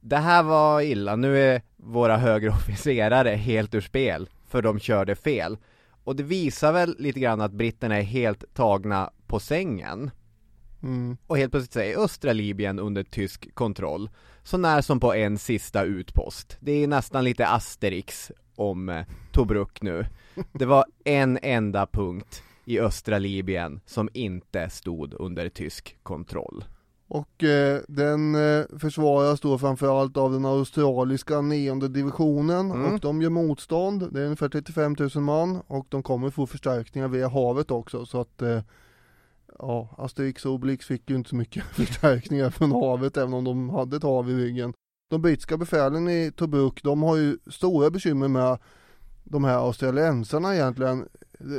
det här var illa, nu är våra högre <laughs> officerare helt ur spel för de körde fel. Och det visar väl lite grann att britterna är helt tagna på sängen. Mm. Och helt plötsligt så är östra Libyen under tysk kontroll. Så när som på en sista utpost. Det är nästan lite Asterix om eh, Tobruk nu. <laughs> Det var en enda punkt i östra Libyen som inte stod under tysk kontroll. Och eh, den eh, försvaras då framförallt av den australiska nionde divisionen Mm. och de gör motstånd. Det är ungefär 35 000 man och de kommer få förstärkningar via havet också så att eh, Ja, Asterix och Obelix fick ju inte så mycket <laughs> förstärkningar från havet även om de hade ett hav i ryggen. De brittiska befälen i Tobruk, de har ju stora bekymmer med de här australiensarna egentligen.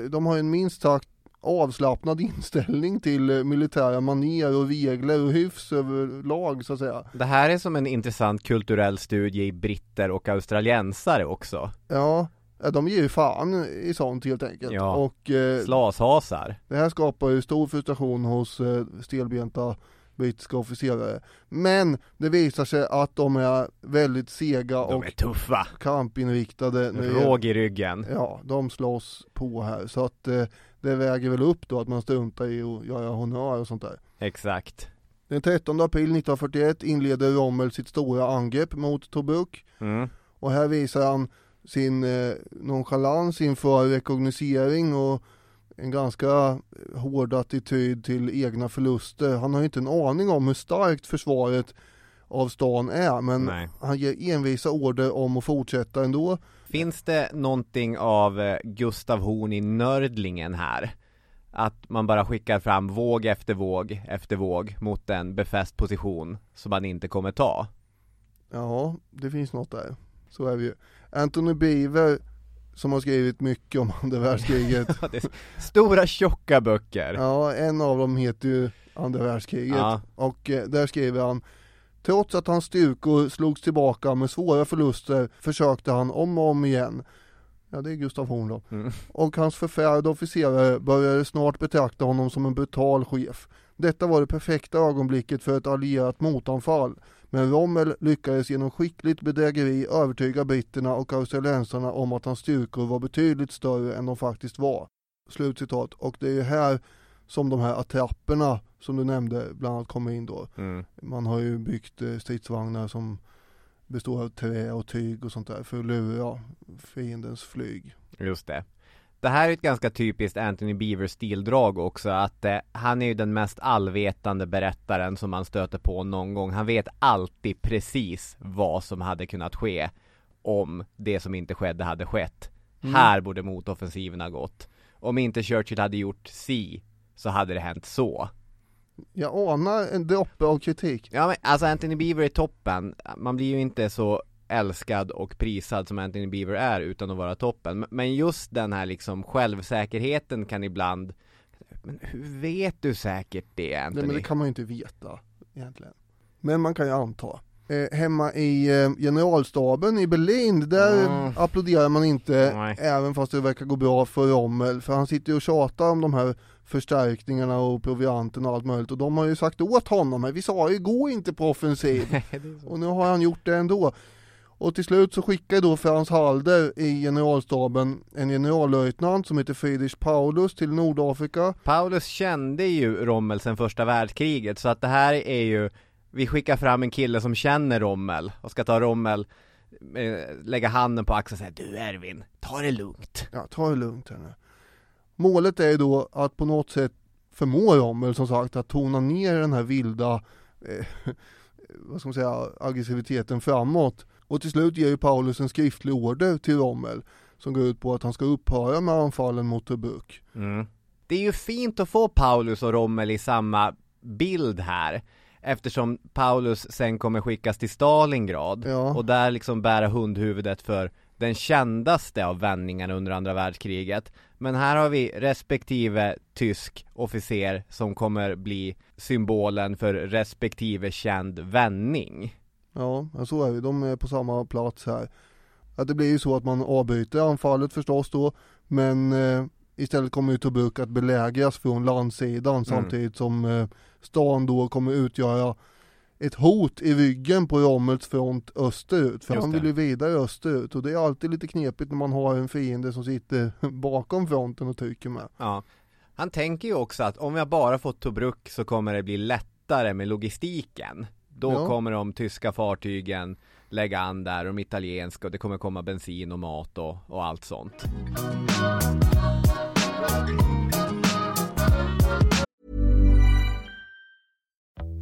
De har ju en minst sagt avslappnad inställning till eh, militära manér och regler och hyfs överlag så att säga. Det här är som en intressant kulturell studie i britter och australiensare också. Ja, de ger ju fan i sånt helt enkelt. Ja. Och eh, Slashasar. det här skapar ju stor frustration hos eh, stelbenta brittiska officerare. Men det visar sig att de är väldigt sega De och tuffa. kampinriktade. Råg i ryggen. Ja, de slåss på här. Så att eh, det väger väl upp då att man struntar i att göra honör och sånt där. Exakt. Den 13 april 1941 inleder Rommel sitt stora angrepp mot Tobruk. Mm. Och här visar han sin eh, nonchalans inför rekognosering och en ganska hård attityd till egna förluster. Han har inte en aning om hur starkt försvaret av stan är men Nej. han ger envisa order om att fortsätta ändå. Finns det någonting av eh, Gustav Horn i Nördlingen här? Att man bara skickar fram våg efter våg efter våg mot en befäst position som man inte kommer ta? Ja, det finns något där. Så är vi ju. Anthony Beaver som har skrivit mycket om andra <laughs> världskriget. Det är Stora tjocka böcker. Ja, en av dem heter ju andra världskriget. Ja. Och eh, där skriver han Trots att hans styrkor slogs tillbaka med svåra förluster försökte han om och om igen. Ja, det är Gustav Horn då. Mm. Och hans förfärade officerare började snart betrakta honom som en brutal chef. Detta var det perfekta ögonblicket för ett allierat motanfall. Men Rommel lyckades genom skickligt bedrägeri övertyga britterna och australiensarna om att hans styrkor var betydligt större än de faktiskt var. Slutcitat. Och det är ju här som de här attrapperna som du nämnde bland annat kommer in då. Mm. Man har ju byggt eh, stridsvagnar som består av trä och tyg och sånt där för att lura fiendens flyg. Just det. Det här är ett ganska typiskt Anthony Beaver stildrag också att eh, han är ju den mest allvetande berättaren som man stöter på någon gång. Han vet alltid precis vad som hade kunnat ske om det som inte skedde hade skett. Mm. Här borde motoffensiven ha gått. Om inte Churchill hade gjort si så hade det hänt så. Jag anar en droppe av kritik. Ja men alltså Anthony Beaver är toppen. Man blir ju inte så älskad och prisad som Anthony Beaver är utan att vara toppen. Men- just den här liksom självsäkerheten kan ibland Men hur vet du säkert det Nej, Anthony? men det kan man ju inte veta egentligen. Men man kan ju anta. Eh, hemma i eh, generalstaben i Berlin, där Mm. applåderar man inte, Nej. även fast det verkar gå bra för Rommel, för han sitter ju och tjatar om de här förstärkningarna och provianten och allt möjligt och de har ju sagt åt honom, "Men vi sa ju gå inte på offensiv <laughs> och nu har han gjort det ändå. Och till slut så skickar då Frans Halder i generalstaben en generallöjtnant som heter Friedrich Paulus till Nordafrika. Paulus kände ju Rommel sen första världskriget så att det här är ju Vi skickar fram en kille som känner Rommel och ska ta Rommel eh, Lägga handen på axeln och säga Du Ervin, ta det lugnt Ja, ta det lugnt här nu. Målet är ju då att på något sätt förmå Rommel som sagt att tona ner den här vilda eh, <laughs> vad ska man säga, aggressiviteten framåt. Och till slut ger ju Paulus en skriftlig order till Rommel som går ut på att han ska upphöra med anfallen mot Tobruk. mm. Det är ju fint att få Paulus och Rommel i samma bild här Eftersom Paulus sen kommer skickas till Stalingrad Ja. och där liksom bära hundhuvudet för den kändaste av vändningarna under andra världskriget Men här har vi respektive tysk officer som kommer bli symbolen för respektive känd vändning Ja, så är det. De är på samma plats här. Att det blir ju så att man avbryter anfallet förstås då, men eh, istället kommer ju Tobruk att belägras från landsidan samtidigt som eh, stan då kommer utgöra ett hot i ryggen på Rommels front österut, för han vill ju vidare österut. Och det är alltid lite knepigt när man har en fiende som sitter <laughs> bakom fronten och trycker med. Ja. Han tänker ju också att om jag bara fått Tobruk så kommer det bli lättare med logistiken. Då Ja. kommer de tyska fartygen lägga an där och de italienska och det kommer komma bensin och mat och, och allt sånt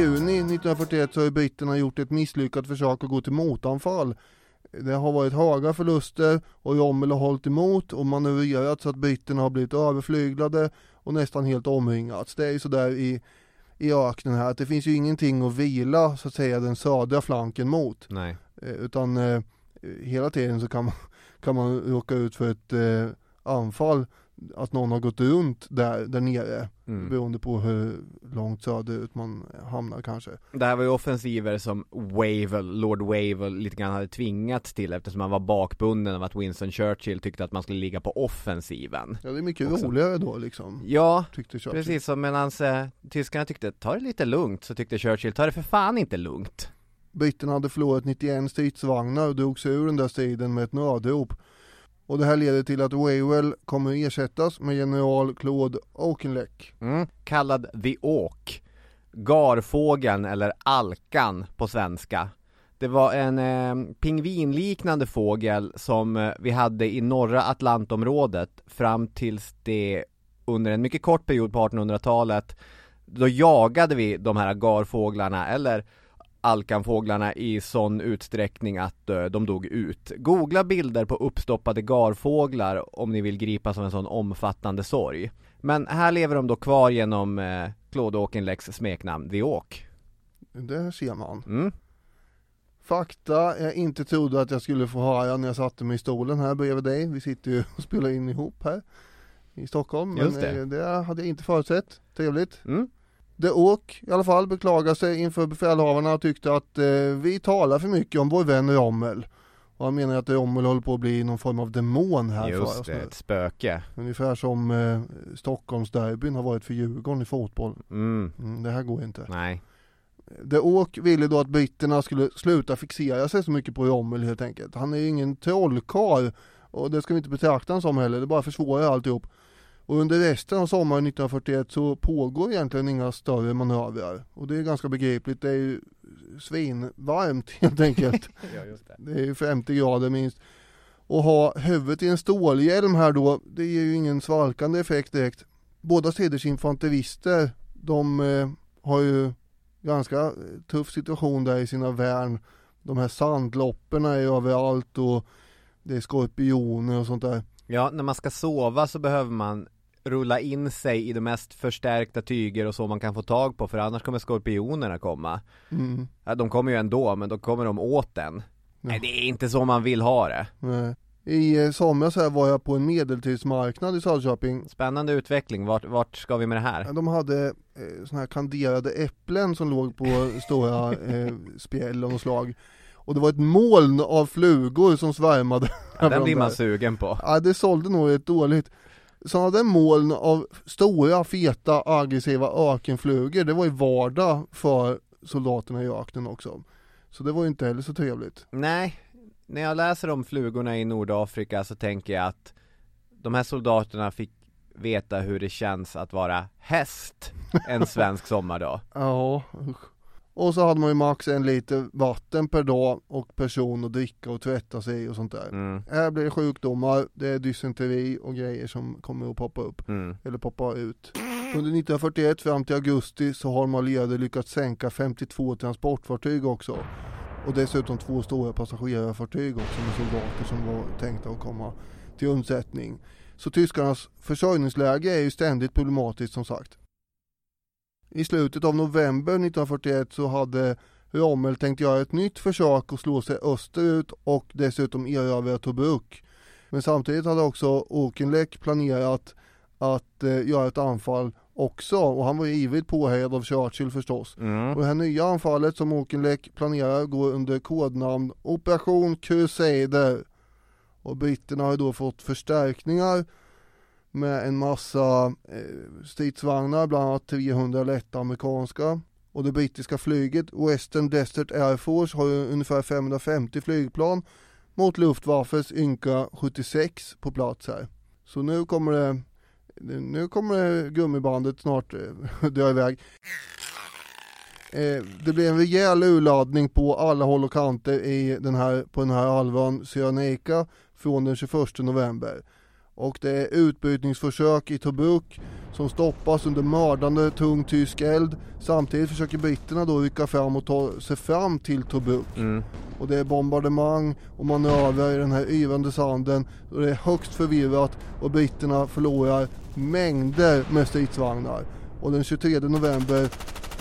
Juni 1941 så har britterna gjort ett misslyckat försök att gå till motanfall. Det har varit höga förluster och Rommel har hållit emot och manövrerat så att britterna har blivit överflyglade och nästan helt omringats. Det är ju sådär i, i öknen här att det finns ju ingenting att vila så att säga den södra flanken mot. Nej Eh, Utan eh, hela tiden så kan man, kan man råka ut för ett eh, anfall, att någon har gått runt där, där nere. mm. Beroende på hur långt söderut man hamnar kanske. Det här var ju offensiver som Wavell, Lord Wavell lite grann hade tvingats till eftersom han var bakbunden av att Winston Churchill tyckte att man skulle ligga på offensiven Ja det är mycket Också. roligare då liksom. Ja, precis som medan eh, tyskarna tyckte ta det lite lugnt så tyckte Churchill ta det för fan inte lugnt Britterna hade förlorat 91 stridsvagnar och drog sig ur den där striden med ett nödrop. Och det här leder till att Wavell kommer ersättas med general Claude Auchinleck. mm. Kallad The Auk Garfågeln eller alkan på svenska Det var en eh, pingvinliknande fågel som eh, vi hade i norra Atlantområdet fram tills det under en mycket kort period på 1800-talet Då jagade vi de här garfåglarna eller alkanfåglarna i sån utsträckning att uh, de dog ut. Googla bilder på uppstoppade garfåglar om ni vill gripas av en sån omfattande sorg. Men här lever de då kvar genom Claude Auchinlecks smeknamn The Åk. Det ser man. Mm. Fakta jag inte trodde att jag skulle få höra när jag satte mig i stolen här bredvid dig. Vi sitter ju <laughs> och spelar in ihop här i Stockholm. Men Just det. eh, det hade jag inte förutsett. Trevligt. Mm. Det åk i alla fall beklagade sig inför befälhavarna och tyckte att eh, vi talar för mycket om vår vän Rommel. Och han menar att Rommel håller på att bli någon form av demon här för Just oss det, nu. ett spöke. Ungefär som eh, Stockholmsderbyn har varit för Djurgården i fotboll. Mm. Mm, det här går inte. Nej. De Åk ville då att britterna skulle sluta fixera sig så mycket på Rommel helt enkelt. Han är ju ingen trollkarl och det ska vi inte betrakta honom som heller, det bara försvårar alltihop. Och under resten av sommaren 1941 så pågår egentligen inga större manövrar. Och det är ganska begripligt, det är ju svinvarmt <laughs> helt enkelt. <laughs> Ja, just det. Det är ju 50 grader minst. Och ha huvudet i en stålhjälm här då, det ger ju ingen svalkande effekt direkt. Båda sidors infanterister, de eh, har ju ganska eh, tuff situation där i sina värn. De här sandlopperna är överallt och det är skorpioner och sånt där. Ja, när man ska sova så behöver man rulla in sig i de mest förstärkta tyger och så man kan få tag på för annars kommer skorpionerna komma. Mm. Ja, de kommer ju ändå, men då kommer de åt en. Nej, det är inte så man vill ha det. Nej. I eh, somras här var jag på en medeltidsmarknad i Söderköping. Spännande utveckling, vart, vart ska vi med det här? De hade eh, såna här kanderade äpplen som låg på <laughs> stora eh, spjäll av något slag. Och det var ett moln av flugor som svärmade. Ja, den blir man sugen på. Ja, det sålde nog rätt dåligt. Sådana där moln av stora, feta, aggressiva ökenflugor, det var ju vardag för soldaterna i öknen också. Så det var ju inte heller så trevligt. Nej, när jag läser om flugorna i Nordafrika så tänker jag att de här soldaterna fick veta hur det känns att vara häst en svensk sommardag. <laughs> Ja, usch. Och så hade man ju max en liter vatten per dag och person att dricka och tvätta sig och sånt där. Mm, Här blir det sjukdomar, det är dysenteri och grejer som kommer att poppa upp, mm. eller poppa ut. Under 1941 fram till augusti så har de allierade lyckats sänka 52 transportfartyg också. Och dessutom två stora passagerarfartyg också med soldater som var tänkta att komma till undsättning. Så tyskarnas försörjningsläge är ju ständigt problematiskt som sagt. I slutet av november 1941 så hade Rommel tänkt göra ett nytt försök att slå sig österut och dessutom erövra Tobruk. Men samtidigt hade också Auchinleck planerat att eh, göra ett anfall också och han var ju ivrigt påhejad av Churchill förstås. Mm. Och det här nya anfallet som Auchinleck planerar går under kodnamn Operation Crusader. Och britterna har ju då fått förstärkningar med en massa eh, stridsvagnar, bland annat 300 lätta amerikanska. Och det brittiska flyget, Western Desert Air Force, har ju ungefär 550 flygplan mot Luftwaffes ynka 76 på plats här. Så nu kommer det, nu kommer det gummibandet snart dö eh, <laughs> dra iväg. Eh, det blir en rejäl urladdning på alla håll och kanter i den här, på den här halvön Cyrenaica från den 21 november. Och det är utbrytningsförsök i Tobruk som stoppas under mördande tung tysk eld. Samtidigt försöker britterna då rycka fram och ta sig fram till Tobruk. Mm. Och det är bombardemang och manövrar i den här yvande sanden. Och det är högst förvirrat och britterna förlorar mängder med stridsvagnar. Och den 23 november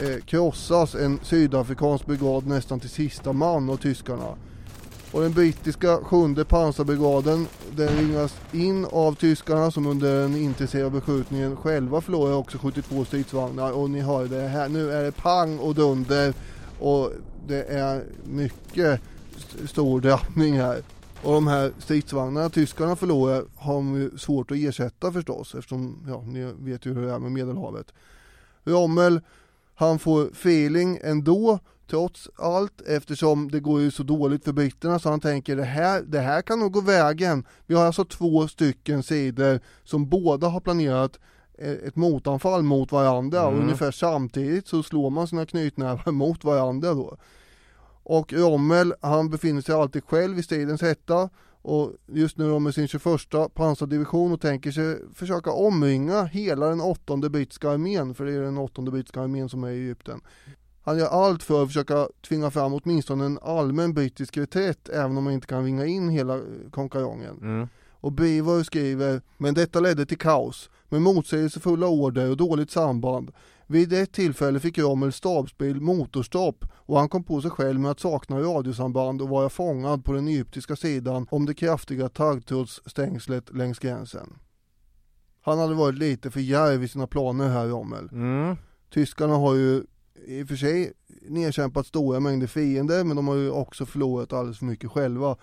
eh, krossas en sydafrikansk brigad nästan till sista man av tyskarna. Och den brittiska sjunde pansarbrigaden den ringas in av tyskarna som under den intensiva beskjutningen själva förlorar också 72 stridsvagnar och ni hör det här, nu är det pang och dunder och det är mycket st- stor drabbning här. Och de här stridsvagnarna tyskarna förlorar har de ju svårt att ersätta förstås eftersom, ja ni vet ju hur det är med medelhavet. Rommel, han får feeling ändå trots allt eftersom det går ju så dåligt för britterna så han tänker det här, det här kan nog gå vägen. Vi har alltså två stycken sidor som båda har planerat eh, ett motanfall mot varandra och Mm. ungefär samtidigt så slår man sina knytnävar <laughs> mot varandra då. Och Rommel, han befinner sig alltid själv i stridens hetta och just nu då med sin 21 pansardivision och tänker sig försöka omringa hela den åttonde brittiska armén, för det är den åttonde brittiska armén som är i Egypten. Han gör allt för att försöka tvinga fram åtminstone en allmän brittisk reträtt även om man inte kan ringa in hela eh, konkarongen. Mm. Och Beaver skriver, men detta ledde till kaos med motsägelsefulla order och dåligt samband. Vid ett tillfälle fick Rommel stabsbil motorstopp och han kom på sig själv med att sakna radiosamband och vara fångad på den egyptiska sidan om det kraftiga taggtrådsstängslet längs gränsen. Han hade varit lite för djärv i sina planer här Rommel. Mm. Tyskarna har ju i och för sig nedkämpat stora mängder fiender men de har ju också förlorat alldeles för mycket själva.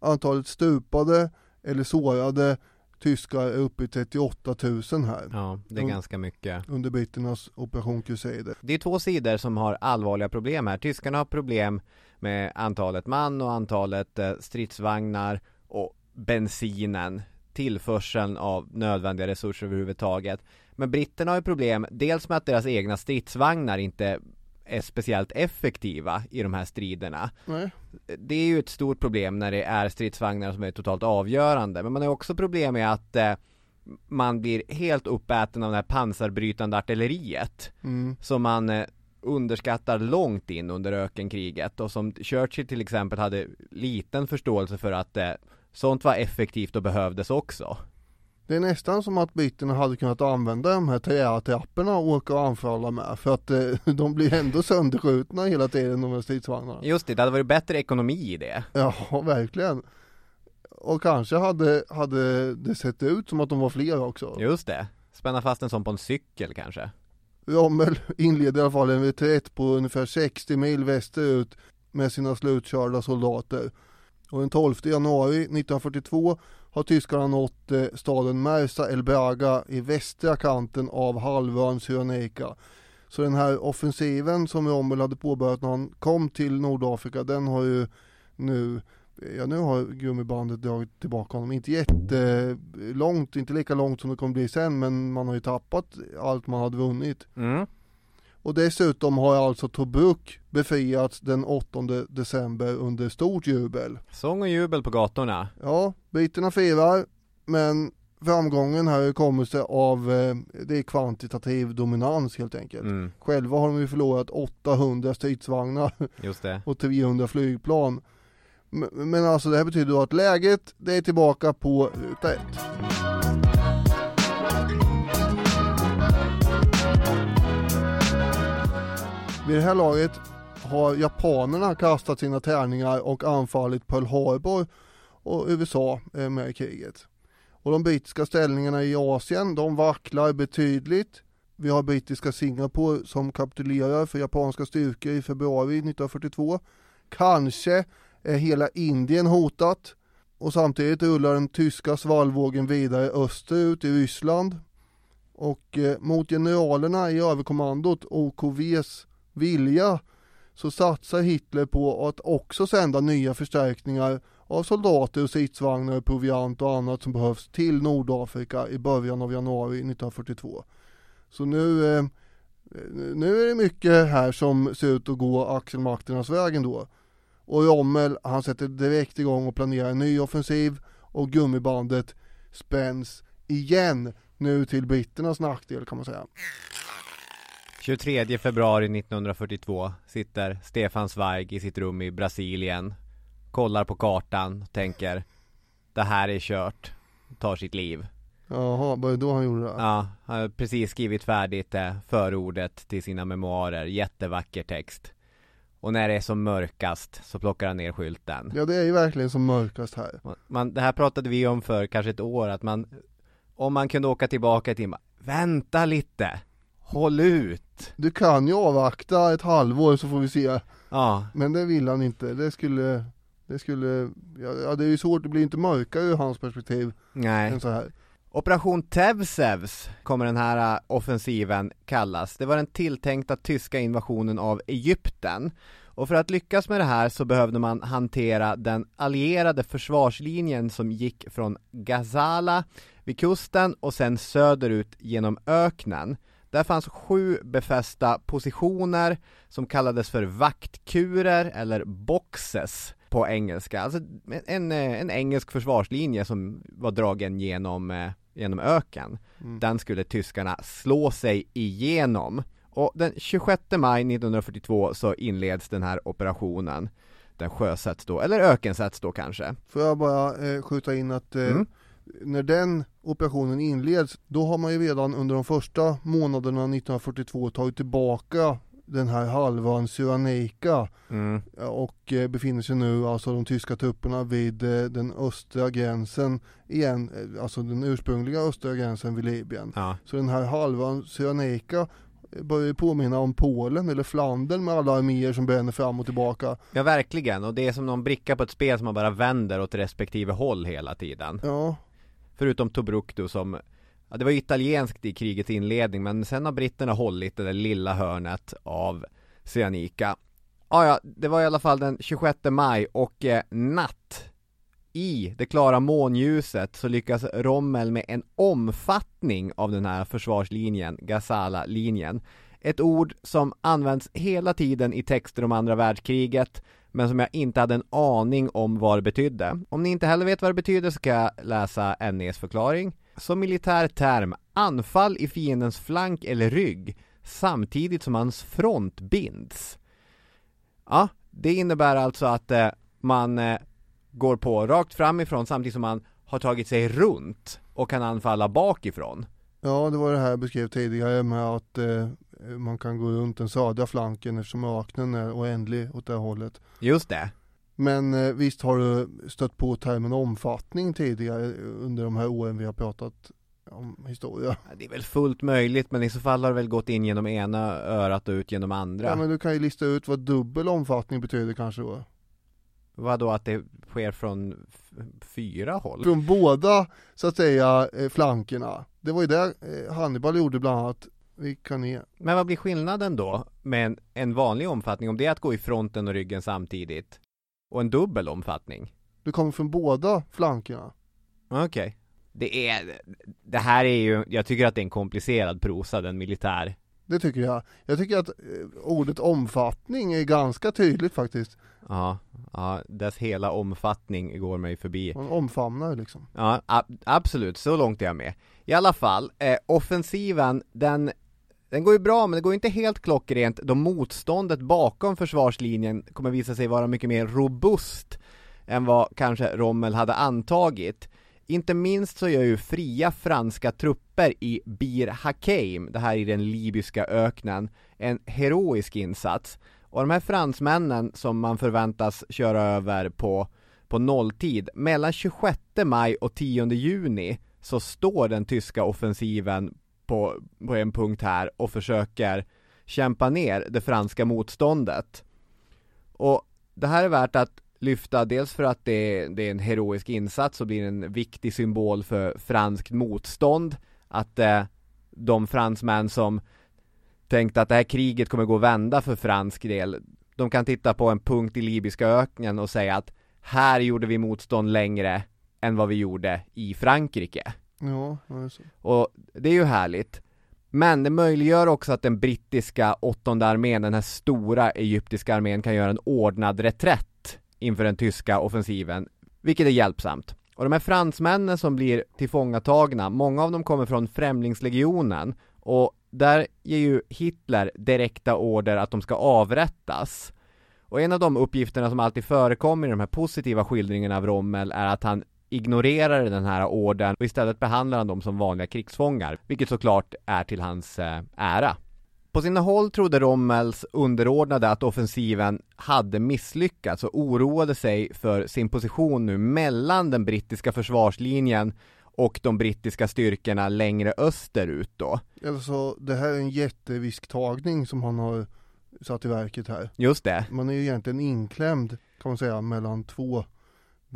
Antalet stupade eller sårade tyskar är uppe i 38 000 här Ja, det är ganska mycket. under britternas operation Crusader. Det är två sidor som har allvarliga problem här. Tyskarna har problem med antalet man och antalet eh, stridsvagnar och bensinen, tillförseln av nödvändiga resurser överhuvudtaget. Men britterna har ju problem dels med att deras egna stridsvagnar inte är speciellt effektiva i de här striderna. Nej. Det är ju ett stort problem när det är stridsvagnar som är totalt avgörande. Men man har också problem med att eh, man blir helt uppäten av det här pansarbrytande artilleriet Mm. som man eh, underskattar långt in under ökenkriget och som Churchill till exempel hade liten förståelse för att eh, sånt var effektivt och behövdes också. Det är nästan som att britterna hade kunnat använda de här trätrapporna och åka och anfalla med för att eh, de blir ändå sönderskjutna hela tiden de här stridsvagnarna. Just det, det hade varit bättre ekonomi i det. Ja, verkligen. Och kanske hade, hade det sett ut som att de var fler också. Just det. Spänna fast en sån på en cykel kanske. Rommel inleder i alla fall en reträtt på ungefär 60 mil västerut med sina slutkörda soldater. Och den 12 januari 1942 har tyskarna nått eh, staden Mersa El Braga i västra kanten av halvön Cyrenaica. Så den här offensiven som Rommel hade påbörjat när han kom till Nordafrika, den har ju nu Ja nu har gummibandet dragit tillbaka honom, inte jättelångt, inte lika långt som det kommer bli sen men man har ju tappat allt man hade vunnit. Mm. Och dessutom har alltså Tobruk befriats den 8 december under stort jubel. Sång och jubel på gatorna. Ja, britterna firar, men framgången här kommer sig av, eh, det är kvantitativ dominans helt enkelt. Mm, Själva har de ju förlorat 800 stridsvagnar just det. och 300 flygplan. Men, men alltså det här betyder då att läget, det är tillbaka på ruta ett. Vid det här laget har japanerna kastat sina tärningar och anfallit Pearl Harbor och USA är med i kriget. Och de brittiska ställningarna i Asien, de vacklar betydligt. Vi har brittiska Singapore som kapitulerar för japanska styrkor i februari 1942. Kanske är hela Indien hotat och samtidigt rullar den tyska svallvågen vidare österut i Ryssland. Och eh, mot generalerna i överkommandot OKVs vilja så satsar Hitler på att också sända nya förstärkningar av soldater och stridsvagnar, proviant och annat som behövs till Nordafrika i början av januari 1942. Så nu, eh, nu är det mycket här som ser ut att gå axelmakternas väg ändå. Och Rommel, han sätter direkt igång och planerar en ny offensiv och gummibandet spänns igen nu till britternas nackdel kan man säga. 23 februari 1942 sitter Stefan Zweig i sitt rum i Brasilien Kollar på kartan och tänker Det här är kört Tar sitt liv Jaha, var det då han gjorde det? Ja, han har precis skrivit färdigt förordet till sina memoarer Jättevacker text Och när det är som mörkast så plockar han ner skylten Ja det är ju verkligen som mörkast här. man, Det här pratade vi om för kanske ett år att man Om man kunde åka tillbaka till Vänta lite Håll ut Du kan ju avvakta ett halvår så får vi se. Ja, Men det vill han inte. Det skulle, det skulle, ja, det är ju svårt, det blir inte mörkare ur hans perspektiv nej än så här. Operation Tevsevs kommer den här äh, offensiven kallas. Det var den tilltänkta tyska invasionen av Egypten. Och för att lyckas med det här så behövde man hantera den allierade försvarslinjen som gick från Gazala vid kusten och sen söderut genom öknen. Där fanns sju befästa positioner som kallades för vaktkurer eller boxes på engelska. Alltså en, eh, en engelsk försvarslinje som var dragen genom, eh, genom öken. Den skulle tyskarna slå sig igenom. Och den 26 maj 1942 så inleds den här operationen. Den sjösätts då, eller ökensätts då kanske. Får jag bara eh, skjuta in att eh, Mm. när den operationen inleds, då har man ju redan under de första månaderna 1942 tagit tillbaka den här halvan Cyrenaica Mm. och eh, befinner sig nu, alltså de tyska trupperna vid eh, den östra gränsen igen, eh, alltså den ursprungliga östra gränsen vid Libyen. Ja. Så den här halvan Cyrenaica börjar påminna om Polen eller Flandern med alla arméer som bränner fram och tillbaka. ja, verkligen. Och det är som någon bricka på ett spel som man bara vänder åt respektive håll hela tiden. Ja, Förutom Tobruk då som Ja det var ju italienskt i krigets inledning men sen har britterna hållit det där lilla hörnet av Cyanica Ja ja, det var i alla fall den 26 maj och eh, natt i det klara månljuset så lyckas Rommel med en omfattning av den här försvarslinjen, Gazala-linjen. Ett ord som används hela tiden i texter om andra världskriget men som jag inte hade en aning om vad det betydde. Om ni inte heller vet vad det betyder så kan jag läsa NEs förklaring. Som militär term, anfall i fiendens flank eller rygg samtidigt som hans front binds. Ja, det innebär alltså att eh, man eh, går på rakt framifrån samtidigt som man har tagit sig runt och kan anfalla bakifrån. ja det var det här jag beskrev tidigare med att eh, man kan gå runt den södra flanken eftersom öknen är oändlig åt det hållet. Just det. Men eh, visst har du stött på termen omfattning tidigare under de här åren vi har pratat om historia. Det är väl fullt möjligt men i så fall har det väl gått in genom ena örat och ut genom andra. Ja men du kan ju lista ut vad dubbel omfattning betyder kanske då. Vadå att det sker från fyra håll? Från båda, så att säga, eh, flankerna. Det var ju det eh, Hannibal gjorde bland annat. Vi kan ner. Men vad blir skillnaden då med en, en vanlig omfattning? Om det är att gå i fronten och ryggen samtidigt? Och en dubbel omfattning? Du kommer från båda flankerna. Okej. Det är, det här är ju, jag tycker att det är en komplicerad prosa, den militär. Det tycker jag. Jag tycker att eh, ordet omfattning är ganska tydligt faktiskt. Ja, ja, dess hela omfattning går mig förbi. Man omfamnar liksom. Ja, ab- absolut, så långt är jag med. I alla fall, eh, offensiven, den, den går ju bra men det går inte helt klockrent då motståndet bakom försvarslinjen kommer visa sig vara mycket mer robust än vad kanske Rommel hade antagit. Inte minst så gör ju fria franska trupper i Bir Hakeim, det här i den libyska öknen, en heroisk insats. Och de här fransmännen som man förväntas köra över på, på nolltid, mellan 26 maj och 10 juni så står den tyska offensiven på, på en punkt här och försöker kämpa ner det franska motståndet. Och det här är värt att lyfta dels för att det, det är en heroisk insats och blir en viktig symbol för franskt motstånd. Att eh, de fransmän som tänkte att det här kriget kommer gå att vända för fransk del, de kan titta på en punkt i libyska öknen och säga att här gjorde vi motstånd längre än vad vi gjorde i Frankrike. Ja, ja, det är så. Och det är ju härligt. Men det möjliggör också att den brittiska åttonde armén, den här stora egyptiska armén, kan göra en ordnad reträtt inför den tyska offensiven, vilket är hjälpsamt. Och de här fransmännen som blir tillfångatagna, många av dem kommer från Främlingslegionen och där ger ju Hitler direkta order att de ska avrättas. Och en av de uppgifterna som alltid förekommer i de här positiva skildringarna av Rommel är att han ignorerar den här ordern och istället behandlar han dem som vanliga krigsfångar, vilket såklart är till hans eh, ära. På sina håll trodde Rommels underordnade att offensiven hade misslyckats och oroade sig för sin position nu mellan den brittiska försvarslinjen och de brittiska styrkorna längre österut då. Alltså det här är en jätterisktagning som han har satt i verket här. Just det. Man är ju egentligen inklämd kan man säga mellan två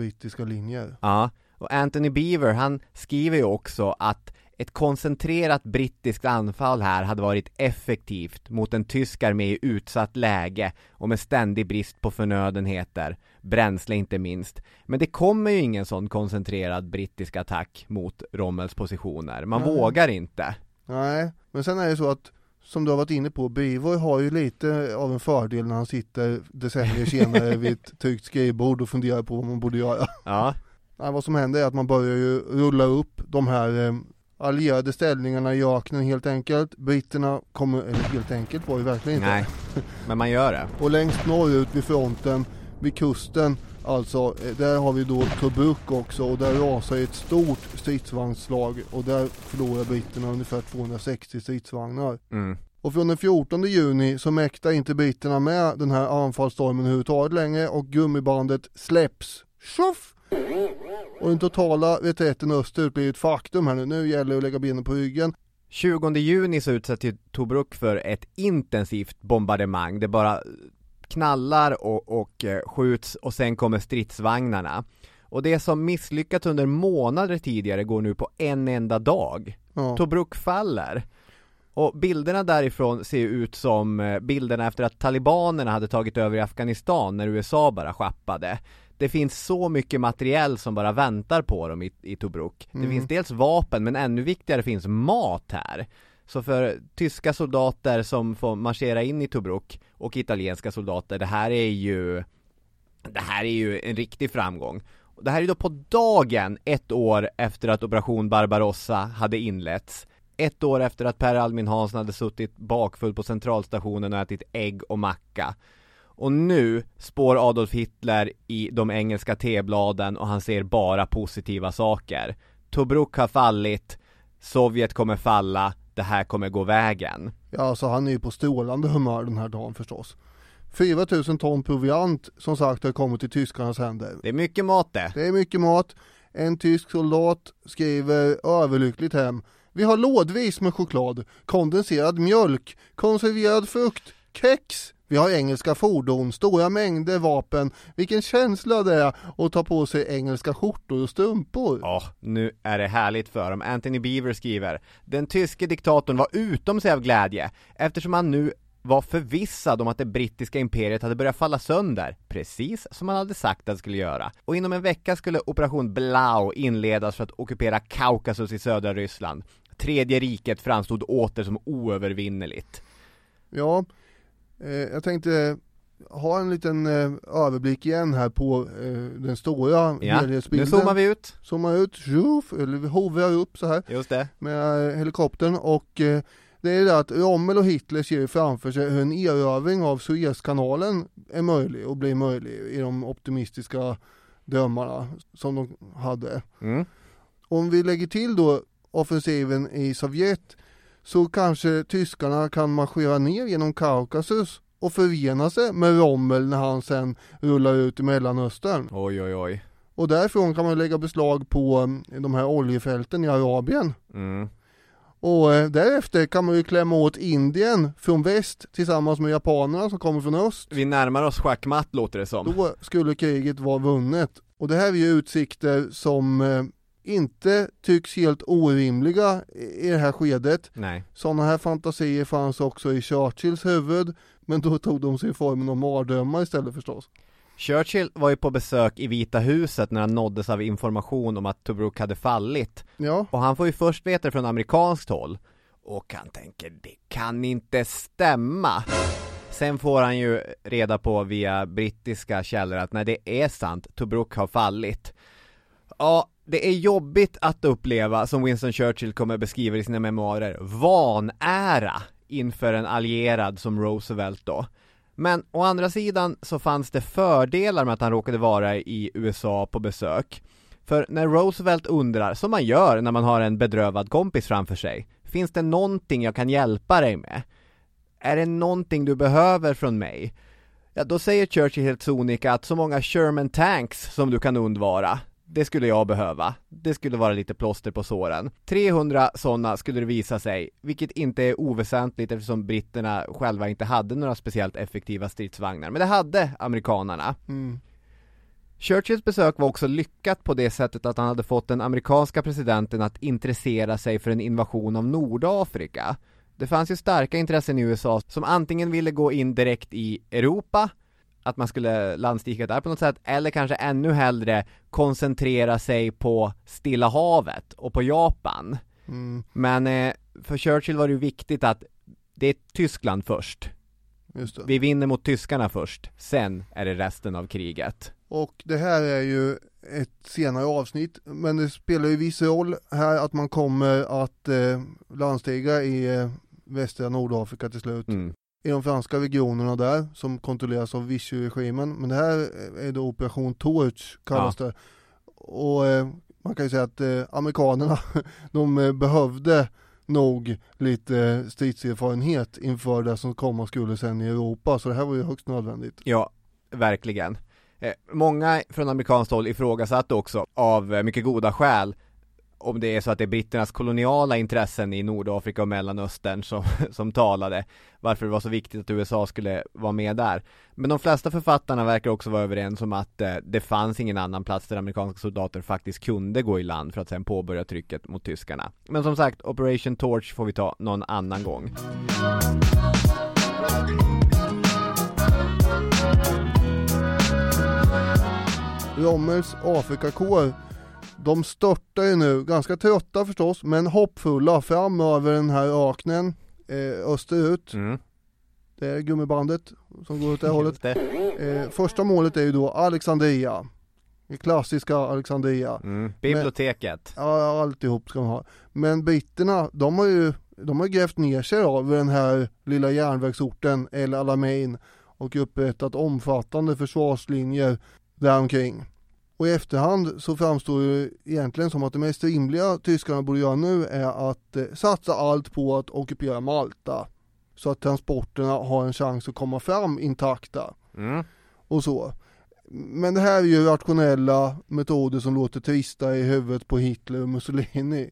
brittiska linjer. Ja, och Anthony Beaver han skriver ju också att ett koncentrerat brittiskt anfall här hade varit effektivt mot en tysk armé i utsatt läge och med ständig brist på förnödenheter, bränsle inte minst. Men det kommer ju ingen sån koncentrerad brittisk attack mot Rommels positioner, man Nej. vågar inte. Nej, men sen är det så att som du har varit inne på, Beaver har ju lite av en fördel när han sitter decennier senare vid ett tryckt skrivbord och funderar på vad man borde göra. Ja, Nej, vad som händer är att man börjar ju rulla upp de här eh, allierade ställningarna i öknen helt enkelt. Britterna kommer, eller helt enkelt var det verkligen inte. Nej, men man gör det. Och längst norrut vid fronten, vid kusten, alltså eh, där har vi då Tobruk också och där rasar ett stort stridsvagnsslag och där förlorar britterna ungefär 260 stridsvagnar. Mm. Och från den 14 juni så mäktar inte britterna med den här anfallsstormen överhuvudtaget längre och gummibandet släpps. Tjoff! Och den totala reträtten österut blir ett faktum här nu. Nu gäller det att lägga benen på ryggen. 20 juni så utsätts ju Tobruk för ett intensivt bombardemang. Det bara knallar och, och eh, skjuts och sen kommer stridsvagnarna. Och det som misslyckats under månader tidigare går nu på en enda dag. Ja. Tobruk faller. Och bilderna därifrån ser ut som eh, bilderna efter att talibanerna hade tagit över i Afghanistan när USA bara schappade. Det finns så mycket materiell som bara väntar på dem i, i Tobruk. Det Mm. finns dels vapen men ännu viktigare finns mat här. Så för tyska soldater som får marschera in i Tobruk och italienska soldater, det här är ju Det här är ju en riktig framgång. Det här är då på dagen ett år efter att operation Barbarossa hade inletts. Ett år efter att Per Albin Hansson hade suttit bakfull på centralstationen och ätit ägg och macka. Och nu spår Adolf Hitler i de engelska tebladen och han ser bara positiva saker. Tobruk har fallit, Sovjet kommer falla, det här kommer gå vägen. Ja, alltså han är ju på strålande humör den här dagen förstås. 4000 ton proviant som sagt har kommit i tyskarnas händer. Det är mycket mat det. Det är mycket mat. En tysk soldat skriver överlyckligt hem. Vi har lådvis med choklad, kondenserad mjölk, konserverad frukt, kex. Vi har engelska fordon, stora mängder vapen. Vilken känsla det är att ta på sig engelska skjortor och strumpor. Ja, nu är det härligt för dem. Anthony Beaver skriver Den tyske diktatorn var utom sig av glädje eftersom han nu var förvissad om att det brittiska imperiet hade börjat falla sönder, precis som han hade sagt att det skulle göra. Och inom en vecka skulle operation Blau inledas för att ockupera Kaukasus i södra Ryssland. Tredje riket framstod åter som oövervinneligt. Ja, jag tänkte ha en liten eh, överblick igen här på eh, den stora Ja, nu helhetsbilden. zoomar vi ut. Zoomar ut, tjoff, eller hovrar upp så här Just det. med eh, helikoptern och eh, det är det att Rommel och Hitler ser framför sig hur en erövring av Suezkanalen är möjlig och blir möjlig i de optimistiska drömmarna som de hade. Mm. Om vi lägger till då offensiven i Sovjet så kanske tyskarna kan marschera ner genom Kaukasus och förena sig med Rommel när han sen rullar ut i Mellanöstern. Oj, oj, oj. Och därifrån kan man lägga beslag på eh, de här oljefälten i Arabien. Mm. Och eh, därefter kan man ju klämma åt Indien från väst tillsammans med japanerna som kommer från öst. Vi närmar oss schackmatt låter det som. Då skulle kriget vara vunnet. Och det här är ju utsikter som eh, inte tycks helt orimliga i det här skedet. Nej. Sådana här fantasier fanns också i Churchills huvud, men då tog de sig formen av mardrömmar istället förstås. Churchill var ju på besök i Vita huset när han nåddes av information om att Tobruk hade fallit. Ja, Och han får ju först veta det från amerikanskt håll. Och han tänker, det kan inte stämma. Sen får han ju reda på via brittiska källor att när det är sant, Tobruk har fallit. Ja, det är jobbigt att uppleva, som Winston Churchill kommer beskriva i sina memoarer, vanära inför en allierad som Roosevelt då. Men å andra sidan så fanns det fördelar med att han råkade vara i USA på besök. För när Roosevelt undrar, som man gör när man har en bedrövad kompis framför sig, finns det någonting jag kan hjälpa dig med? Är det någonting du behöver från mig? Ja, då säger Churchill helt sonika att så många Sherman tanks som du kan undvara, det skulle jag behöva. Det skulle vara lite plåster på såren. 300 sådana skulle det visa sig, vilket inte är oväsentligt eftersom britterna själva inte hade några speciellt effektiva stridsvagnar. Men det hade amerikanarna. mm. Churchills besök var också lyckat på det sättet att han hade fått den amerikanska presidenten att intressera sig för en invasion av Nordafrika. Det fanns ju starka intressen i USA som antingen ville gå in direkt i Europa, att man skulle landstika där på något sätt, eller kanske ännu hellre koncentrera sig på Stilla havet och på Japan. Mm, Men eh, för Churchill var det ju viktigt att det är Tyskland först. Vi vinner mot tyskarna först, sen är det resten av kriget. Och det här är ju ett senare avsnitt, men det spelar ju viss roll här att man kommer att eh, landstiga i eh, västra Nordafrika till slut. Mm. I de franska regionerna där, som kontrolleras av Vichy-regimen. Men det här är då Operation Torch kallas det. Och eh, man kan ju säga att eh, amerikanerna, <laughs> de eh, behövde nog lite stridserfarenhet inför det som komma skulle sen i Europa. Så det här var ju högst nödvändigt. Ja, verkligen. Eh, många från amerikanskt håll ifrågasatte också, av eh, mycket goda skäl, om det är så att det är britternas koloniala intressen i Nordafrika och Mellanöstern som, <laughs> som talade, varför det var så viktigt att USA skulle vara med där. Men de flesta författarna verkar också vara överens om att eh, det fanns ingen annan plats där amerikanska soldater faktiskt kunde gå i land för att sen påbörja trycket mot tyskarna. Men som sagt, Operation Torch får vi ta någon annan gång. Rommels Afrikakår de störtar ju nu, ganska trötta förstås, men hoppfulla fram över den här öknen eh, österut. Mm. Det är gummibandet som går åt det hållet. Eh, första målet är ju då Alexandria. Det klassiska Alexandria. Mm. Biblioteket. Ja, alltihop ska man ha. Men britterna, de har ju de har grävt ner sig vid den här lilla järnvägsorten El Alamein och upprättat omfattande försvarslinjer däromkring. Och i efterhand så framstår det egentligen som att det mest rimliga tyskarna borde göra nu är att eh, satsa allt på att ockupera Malta. Så att transporterna har en chans att komma fram intakta. Mm. Och så. Men det här är ju rationella metoder som låter trista i huvudet på Hitler och Mussolini.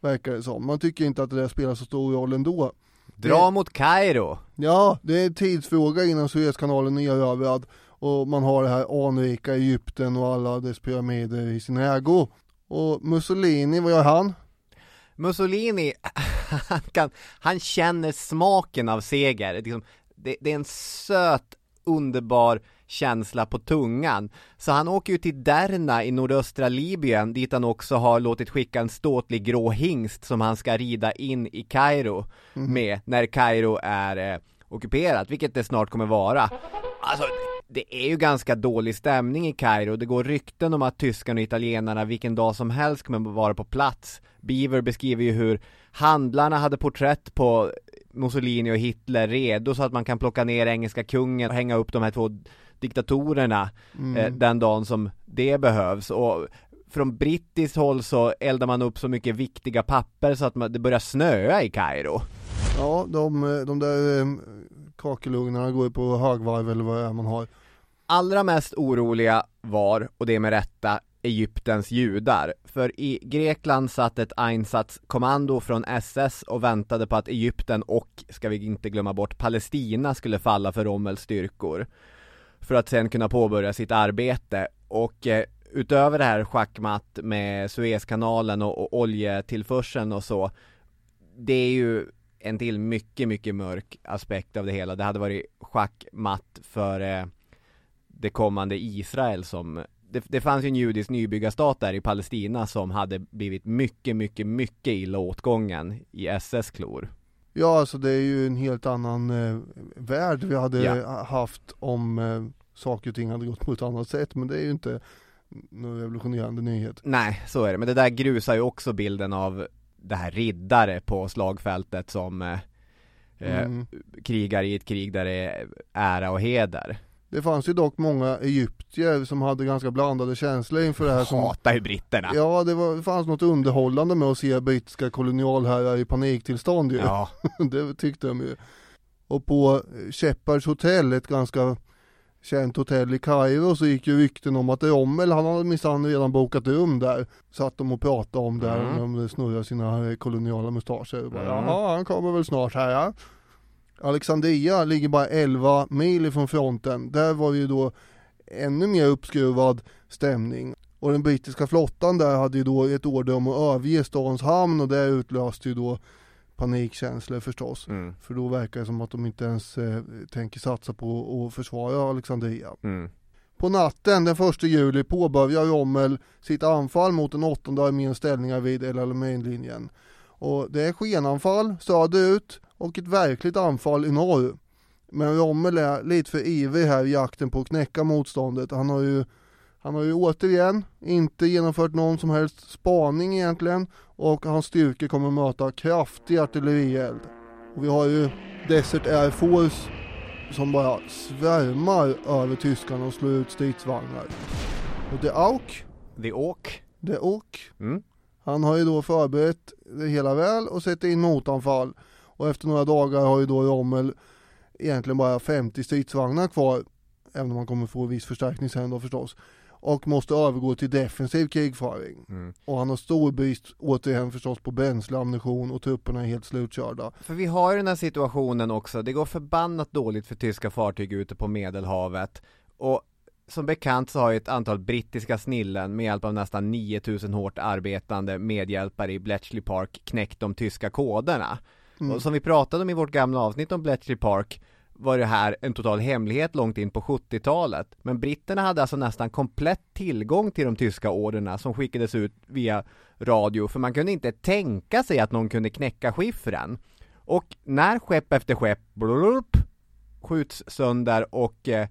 Verkar det som. Man tycker inte att det där spelar så stor roll ändå. Dra Det- mot Kairo. Ja, det är en tidsfråga innan Suezkanalen är erövrad och man har det här anrika Egypten och alla dess pyramider i sin ägo. Och Mussolini, vad gör han? Mussolini, <laughs> han, kan, han känner smaken av seger. Det, är liksom, det, det är en söt, underbar känsla på tungan. Så han åker ju till Derna i nordöstra Libyen, dit han också har låtit skicka en ståtlig grå hingst som han ska rida in i Kairo med, när Kairo är eh, ockuperat, vilket det snart kommer vara. Alltså, det är ju ganska dålig stämning i Kairo. Det går rykten om att tyskarna och italienarna vilken dag som helst kommer vara på plats. Beaver beskriver ju hur handlarna hade porträtt på Mussolini och Hitler redo så att man kan plocka ner engelska kungen och hänga upp de här två diktatorerna eh, den dagen som det behövs. Och från brittiskt håll så eldar man upp så mycket viktiga papper så att man, det börjar snöa i Kairo. Ja, de, de där eh, kakelugnarna går ju på högvarv eller vad det är man har. Allra mest oroliga var, och det med rätta, Egyptens judar. För i Grekland satt ett Einsatskommando från SS och väntade på att Egypten och, ska vi inte glömma bort, Palestina skulle falla för Rommels styrkor. För att sen kunna påbörja sitt arbete. Och eh, utöver det här schackmatt med Suezkanalen och, och oljetillförseln och så, det är ju en till mycket, mycket mörk aspekt av det hela. Det hade varit schackmatt för eh, det kommande Israel som det, det fanns ju en judisk nybyggarstat där i Palestina som hade blivit mycket, mycket, mycket illa åtgången i SS klor. Ja, alltså det är ju en helt annan eh, värld vi hade Ja. haft om eh, saker och ting hade gått på ett annat sätt. Men det är ju inte någon revolutionerande nyhet. Nej, så är det. Men det där grusar ju också bilden av det här riddare på slagfältet som eh, eh, Mm. krigar i ett krig där det är ära och heder. Det fanns ju dock många egyptier som hade ganska blandade känslor inför det här som Hatar ju britterna. Ja, det, var, det fanns något underhållande med att se brittiska kolonialherrar i paniktillstånd ju. Ja. <laughs> det tyckte de ju. Och på Shepherds hotell, ett ganska känt hotell i Kairo, så gick ju rykten om att Rommel, han hade minsann redan bokat rum där. Satt de och pratade om där, Mm. om de snurrade sina koloniala mustascher. Bara, Mm. Jaha, han kommer väl snart här ja. Alexandria ligger bara 11 mil ifrån fronten. Där var det ju då ännu mer uppskruvad stämning. Och den brittiska flottan där hade ju då ett order om att överge stadens hamn och det utlöste ju då panikkänslor förstås. Mm. För då verkar det som att de inte ens eh, tänker satsa på att försvara Alexandria. Mm. På natten den 1 juli påbörjar Rommel sitt anfall mot den åttonde arméns ställningar vid El Alamein-linjen. Och det är skenanfall söderut och ett verkligt anfall i norr. Men Rommel är lite för ivrig här i jakten på att knäcka motståndet. Han har ju Han har ju återigen inte genomfört någon som helst spaning egentligen och hans styrkor kommer möta kraftig artillerield. Och vi har ju Desert Air Force som bara svärmar över tyskarna och slår ut stridsvagnar. Och De Auk, The Åk. De Auk, Mm. han har ju då förberett det hela väl och sätter in motanfall. Och efter några dagar har ju då Rommel egentligen bara 50 stridsvagnar kvar, även om han kommer få viss förstärkning sen då förstås. Och måste övergå till defensiv krigföring. Mm. Och han har stor brist återigen förstås på bränsle, ammunition och trupperna är helt slutkörda. För vi har ju den här situationen också, det går förbannat dåligt för tyska fartyg ute på medelhavet och som bekant så har ju ett antal brittiska snillen med hjälp av nästan 9000 hårt arbetande medhjälpare i Bletchley Park knäckt de tyska koderna. Mm. Och som vi pratade om i vårt gamla avsnitt om Bletchley Park var det här en total hemlighet långt in på 70-talet. Men britterna hade alltså nästan komplett tillgång till de tyska orderna som skickades ut via radio, för man kunde inte tänka sig att någon kunde knäcka skiffren. Och när skepp efter skepp blurp, skjuts sönder och eh,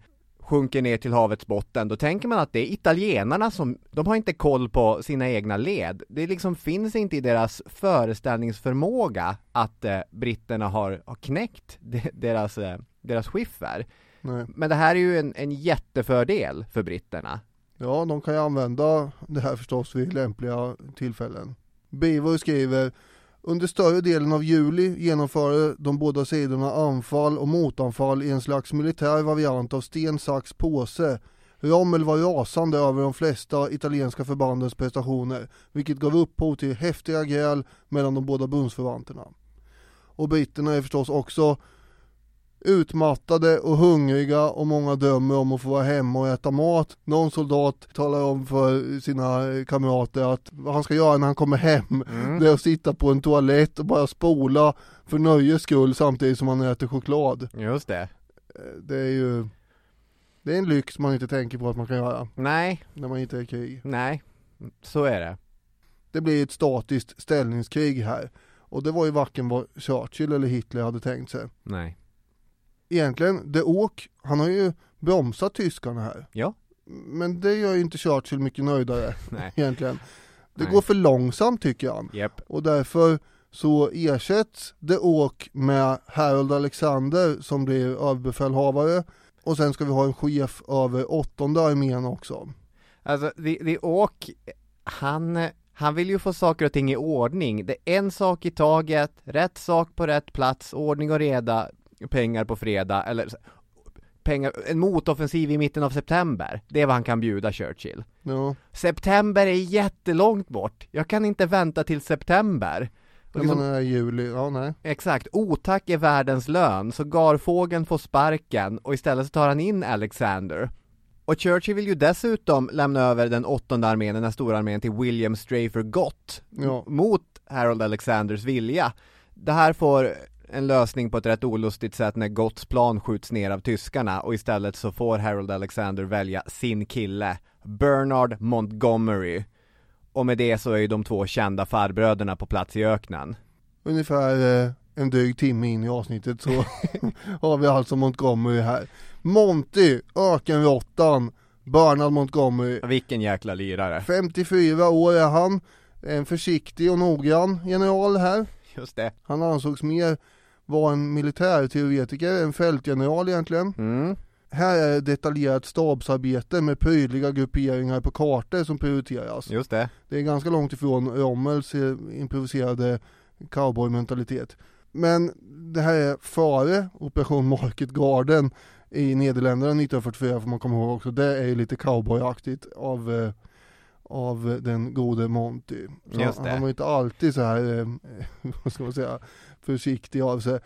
sjunker ner till havets botten, då tänker man att det är italienarna som, de har inte koll på sina egna led. Det liksom finns inte i deras föreställningsförmåga att eh, britterna har, har knäckt de, deras, eh, deras skiffer. Nej. Men det här är ju en, en jättefördel för britterna. Ja, de kan ju använda det här förstås vid lämpliga tillfällen. Beaver skriver under större delen av juli genomförde de båda sidorna anfall och motanfall i en slags militär variant av sten, sax, påse. Rommel var rasande över de flesta italienska förbandens prestationer, vilket gav upphov till häftiga gräl mellan de båda bundsförvanterna. Och britterna är förstås också utmattade och hungriga och många drömmer om att få vara hemma och äta mat. Någon soldat talar om för sina kamrater att vad han ska göra när han kommer hem, Mm. det är att sitta på en toalett och bara spola för nöjes skull samtidigt som han äter choklad. Just det. Eh, Det är ju det är en lyx man inte tänker på att man kan göra Nej, när man inte är i krig. nej, så är det. Det blir ett statiskt ställningskrig här. Och det var ju varken vad Churchill eller Hitler hade tänkt sig. Nej. Egentligen, de Åk, han har ju bromsat tyskarna här. Ja. Men det gör ju inte Churchill mycket nöjdare <laughs> Nej. egentligen. Det Nej. går för långsamt tycker han. Japp. Och därför så ersätts de Åk med Harold Alexander som blir överbefälhavare. Och sen ska vi ha en chef över åttonde armén också. Alltså, the Åk, han, han vill ju få saker och ting i ordning. Det är en sak i taget, rätt sak på rätt plats, ordning och reda, pengar på fredag, eller pengar, en motoffensiv i mitten av september. Det är vad han kan bjuda Churchill. Ja, September är jättelångt bort. Jag kan inte vänta till september. Och liksom, i juli, ja nej. Exakt, otack är världens lön, så garfågeln får sparken och istället så tar han in Alexander. Och Churchill vill ju dessutom lämna över den åttonde armén, den här stora armén, till William Strafer Gott Ja. mot Harold Alexanders vilja. Det här får en lösning på ett rätt olustigt sätt när Gotts plan skjuts ner av tyskarna och istället så får Harold Alexander välja sin kille, Bernard Montgomery. Och med det så är ju de två kända farbröderna på plats i öknen. Ungefär eh, en dryg timme in i avsnittet så <laughs> har vi alltså Montgomery här. Monty, ökenråttan, Bernard Montgomery. Vilken jäkla lirare. 54 år är han, en försiktig och noggrann general här. Just det. Han ansågs mer vara en militärteoretiker, en fältgeneral egentligen. Mm. Här är detaljerat stabsarbete med prydliga grupperingar på kartor som prioriteras. Just det. Det är ganska långt ifrån Rommels eh, improviserade cowboymentalitet. Men det här är före Operation Market Garden i Nederländerna 1944 får man komma ihåg också. Det är ju lite cowboyaktigt av, eh, av den gode Monty. Han, var inte alltid så här, eh, <laughs> vad ska man säga, försiktig av sig.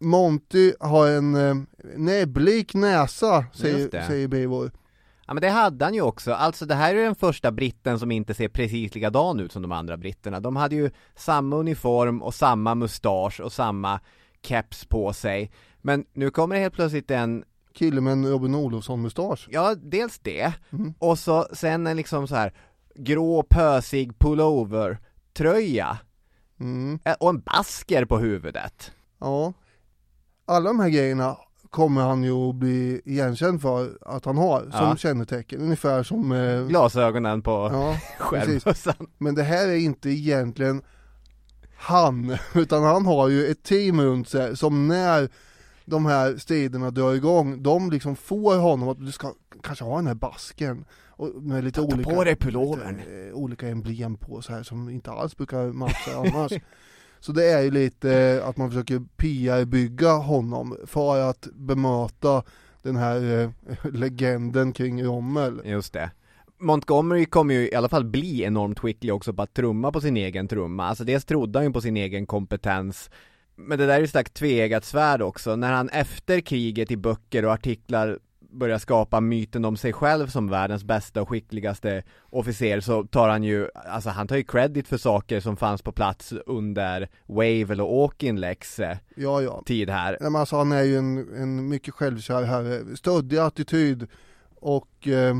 Monty har en eh, näbblik näsa, säger, säger Beivor. Ja men det hade han ju också, alltså det här är den första britten som inte ser precis likadan ut som de andra britterna. De hade ju samma uniform och samma mustasch och samma keps på sig. Men nu kommer det helt plötsligt en, Kille med en Robin Olofsson-mustasch. ja dels det, Mm. och så sen en liksom så här grå pösig pullover tröja Mm. och en basker på huvudet. Ja. Alla de här grejerna kommer han ju att bli igenkänd för att han har som Ja. kännetecken, ungefär som eh, Glasögonen på Ja, <laughs> skärmbössan. Men det här är inte egentligen han, <laughs> utan han har ju ett team runt sig som när de här striderna drar igång, de liksom får honom att du ska kanske ha den här basken och med lite Ta olika, på dig pullovern. lite, eh, olika emblem på så här som inte alls brukar matcha annars. <laughs> Så det är ju lite att man försöker PR-bygga honom för att bemöta den här eh, <laughs> legenden kring Rommel. Just det. Montgomery kommer ju i alla fall bli enormt skicklig också på att trumma på sin egen trumma. Alltså dels trodde han ju på sin egen kompetens Men det där är ju ett tveeggat svärd också. När han efter kriget i böcker och artiklar börjar skapa myten om sig själv som världens bästa och skickligaste officer så tar han ju, alltså han tar ju credit för saker som fanns på plats under Wavell och eh, Ja, ja. tid här. Nej, men alltså, han är ju en, en mycket självkär herre, stöddig attityd och eh,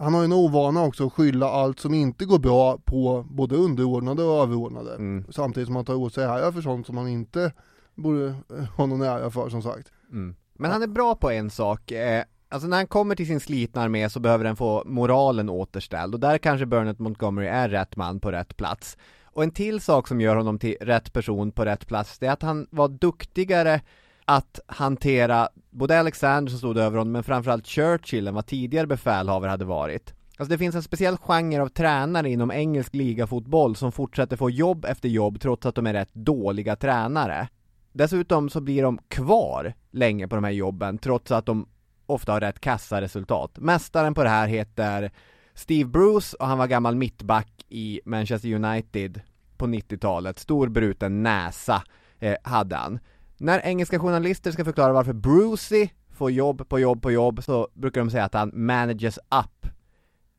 han har ju en ovana också att skylla allt som inte går bra på både underordnade och överordnade. Mm. Samtidigt som han tar åt sig ära för sånt som han inte borde eh, ha någon ära för som sagt. Mm. Men han är bra på en sak, eh, alltså när han kommer till sin slitna armé så behöver den få moralen återställd och där kanske Burnett Montgomery är rätt man på rätt plats. Och en till sak som gör honom till rätt person på rätt plats, det är att han var duktigare att hantera både Alexander som stod över honom, men framförallt Churchill än vad tidigare befälhavare hade varit. Alltså det finns en speciell genre av tränare inom engelsk ligafotboll som fortsätter få jobb efter jobb trots att de är rätt dåliga tränare. Dessutom så blir de kvar länge på de här jobben trots att de ofta har rätt kassa resultat. Mästaren på det här heter Steve Bruce och han var gammal mittback i Manchester United på 90-talet. Stor bruten näsa eh, hade han. När engelska journalister ska förklara varför Brucey får jobb på jobb på jobb så brukar de säga att han manages up.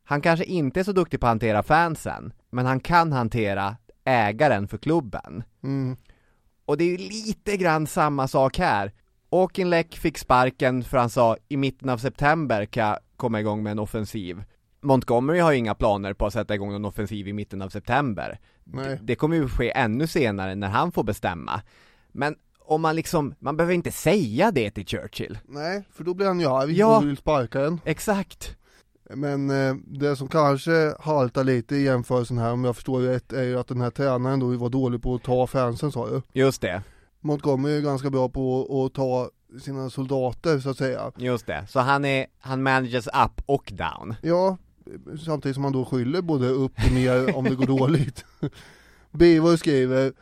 Han kanske inte är så duktig på att hantera fansen, men han kan hantera ägaren för klubben. Mm. Och det är ju lite grann samma sak här. Auchinleck fick sparken för han sa i mitten av september kan jag komma igång med en offensiv. Montgomery har ju inga planer på att sätta igång en offensiv i mitten av september. Nej. Det kommer ju ske ännu senare när han får bestämma. Men om man liksom, man behöver inte säga det till Churchill. Nej, för då blir han ju arg Ja. och vill sparka en. Exakt. Men eh, det som kanske haltar lite i jämförelsen här om jag förstår rätt är ju att den här tränaren då var dålig på att ta fansen sa du. Just det, Montgomery är ganska bra på att ta sina soldater så att säga. just det. Så han är, han manages up och down. Ja, samtidigt som han då skyller både upp och ner om det går dåligt. <laughs> Beaver skriver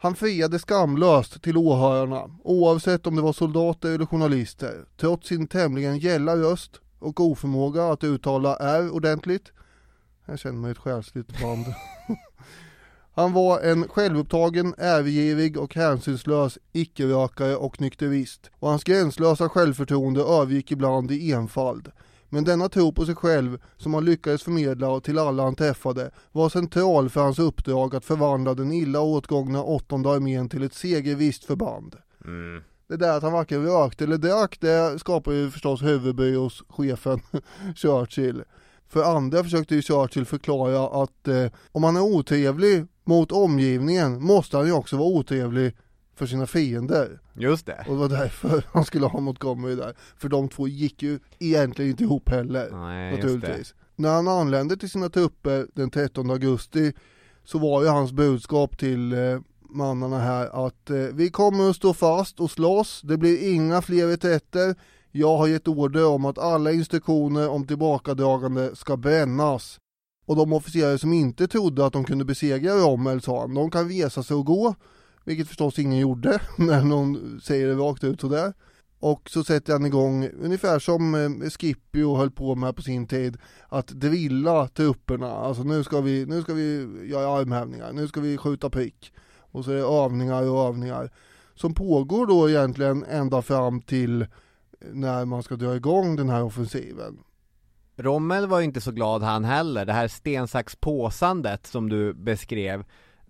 han friade skamlöst till åhörarna, oavsett om det var soldater eller journalister, trots sin tämligen gälla röst och oförmåga att uttala R ordentligt. Jag känner mig ett själsligt band. <laughs> Han var en självupptagen, övergivig och hänsynslös icke-rökare och nykterist och hans gränslösa självförtroende övergick ibland i enfald. Men denna tro på sig själv som han lyckades förmedla till alla han träffade var central för hans uppdrag att förvandla den illa åtgångna åttonde armén till ett segervisst förband. Det där att han varken rökte eller drack, det skapar ju förstås huvudbry hos chefen <laughs> Churchill. För andra försökte ju Churchill förklara att eh, om han är otrevlig mot omgivningen måste han ju också vara otrevlig för sina fiender. Just det. Och det var därför <laughs> han skulle ha Montgomery där. För de två gick ju egentligen inte ihop heller. Nej, naturligtvis. När han anlände till sina trupper den 13 augusti så var ju hans budskap till eh, mannarna här att eh, vi kommer att stå fast och slåss, det blir inga fler reträtter. Jag har gett order om att alla instruktioner om tillbakadragande ska brännas. Och de officerare som inte trodde att de kunde besegra Rommel sa han, de kan resa sig och gå. Vilket förstås ingen gjorde <laughs> när någon säger det rakt ut sådär. Och så sätter han igång, ungefär som eh, Skippio höll på med på sin tid, att drilla trupperna. Alltså nu ska vi, nu ska vi göra armhävningar, nu ska vi skjuta prick. Och så är det övningar och övningar. Som pågår då egentligen ända fram till eh, när man ska dra igång den här offensiven. Rommel var ju inte så glad han heller, det här stensaxpåsandet som du beskrev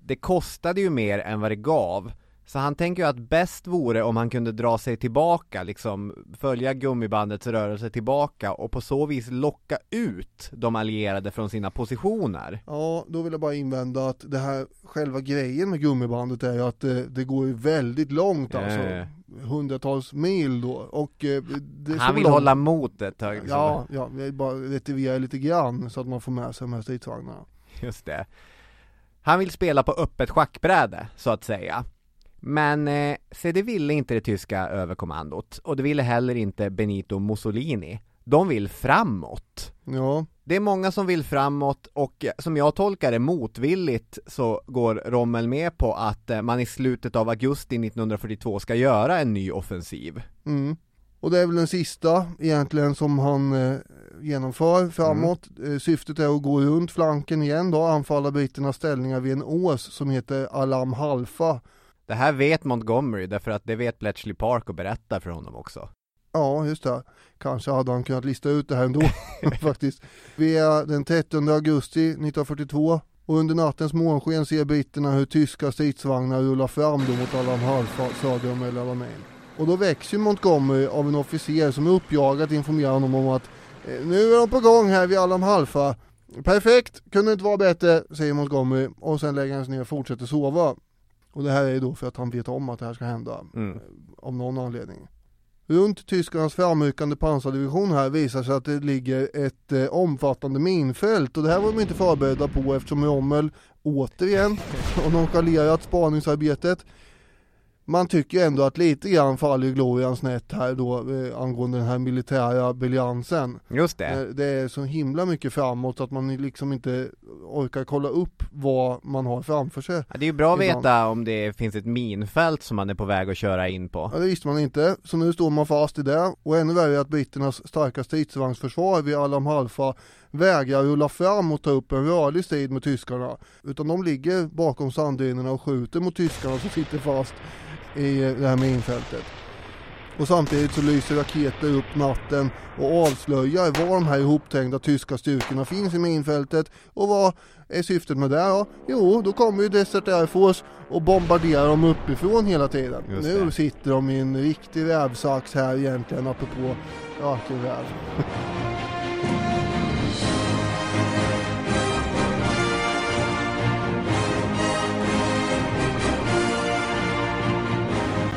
det kostade ju mer än vad det gav Så han tänker ju att bäst vore om han kunde dra sig tillbaka, liksom följa gummibandets rörelse tillbaka och på så vis locka ut de allierade från sina positioner. Ja, då vill jag bara invända att det här själva grejen med gummibandet är ju att det, det går ju väldigt långt alltså. Eh. Hundratals mil då och eh, det Han vill långt. hålla mot ett tag. Liksom. Ja, ja, bara retivera lite grann så att man får med sig de här stridsvagnarna. Just det. Han vill spela på öppet schackbräde, så att säga. Men eh, se det ville inte det tyska överkommandot, och det ville heller inte Benito Mussolini. De vill framåt. Ja, Det är många som vill framåt och eh, som jag tolkar det motvilligt så går Rommel med på att eh, man i slutet av augusti 1942 ska göra en ny offensiv. mm. Och det är väl den sista egentligen som han eh, genomför framåt. Eh, syftet är att gå runt flanken igen då, anfalla britternas ställningar vid en ås som heter Alam Halfa. Det här vet Montgomery därför att det vet Bletchley Park och berättar för honom också. Ja, just det. Kanske hade han kunnat lista ut det här ändå <laughs> faktiskt. Vi är den 30 augusti 1942 och under nattens månsken ser britterna hur tyska stridsvagnar rullar fram då mot Alam Halfa söder om El Alamein. Och då väcks ju Montgomery av en officer som är uppjagad informerar honom om att eh, nu är de på gång här vid Alam Halfa. Perfekt, kunde inte vara bättre, säger Montgomery och sen lägger han sig ner och fortsätter sova. Och det här är ju då för att han vet om att det här ska hända. Mm. Av någon anledning. Runt tyskarnas framryckande pansardivision här visar sig att det ligger ett eh, omfattande minfält och det här var de inte förberedda på eftersom Rommel återigen <laughs> har nonchalerat spaningsarbetet. Man tycker ändå att lite grann faller glorian snett här då eh, angående den här militära briljansen. Just det. Eh, Det är så himla mycket framåt att man liksom inte orkar kolla upp vad man har framför sig. Ja, det är ju bra att veta om det finns ett minfält som man är på väg att köra in på. Ja, det visste man inte, så nu står man fast i det. Och ännu värre är att britternas starka stridsvagnsförsvar vid Alam Halfa vägrar rulla fram och ta upp en rörlig strid med tyskarna. Utan de ligger bakom sanddynerna och skjuter mot tyskarna som sitter fast i eh, det här minfältet. Och samtidigt så lyser raketer upp natten och avslöjar var de här ihoptängda tyska styrkorna finns i minfältet. Och vad är syftet med det då? Jo, då kommer ju Desert Air Force och bombarderar dem uppifrån hela tiden. Nu sitter de i en riktig rävsax här egentligen apropå ökenräv. <laughs>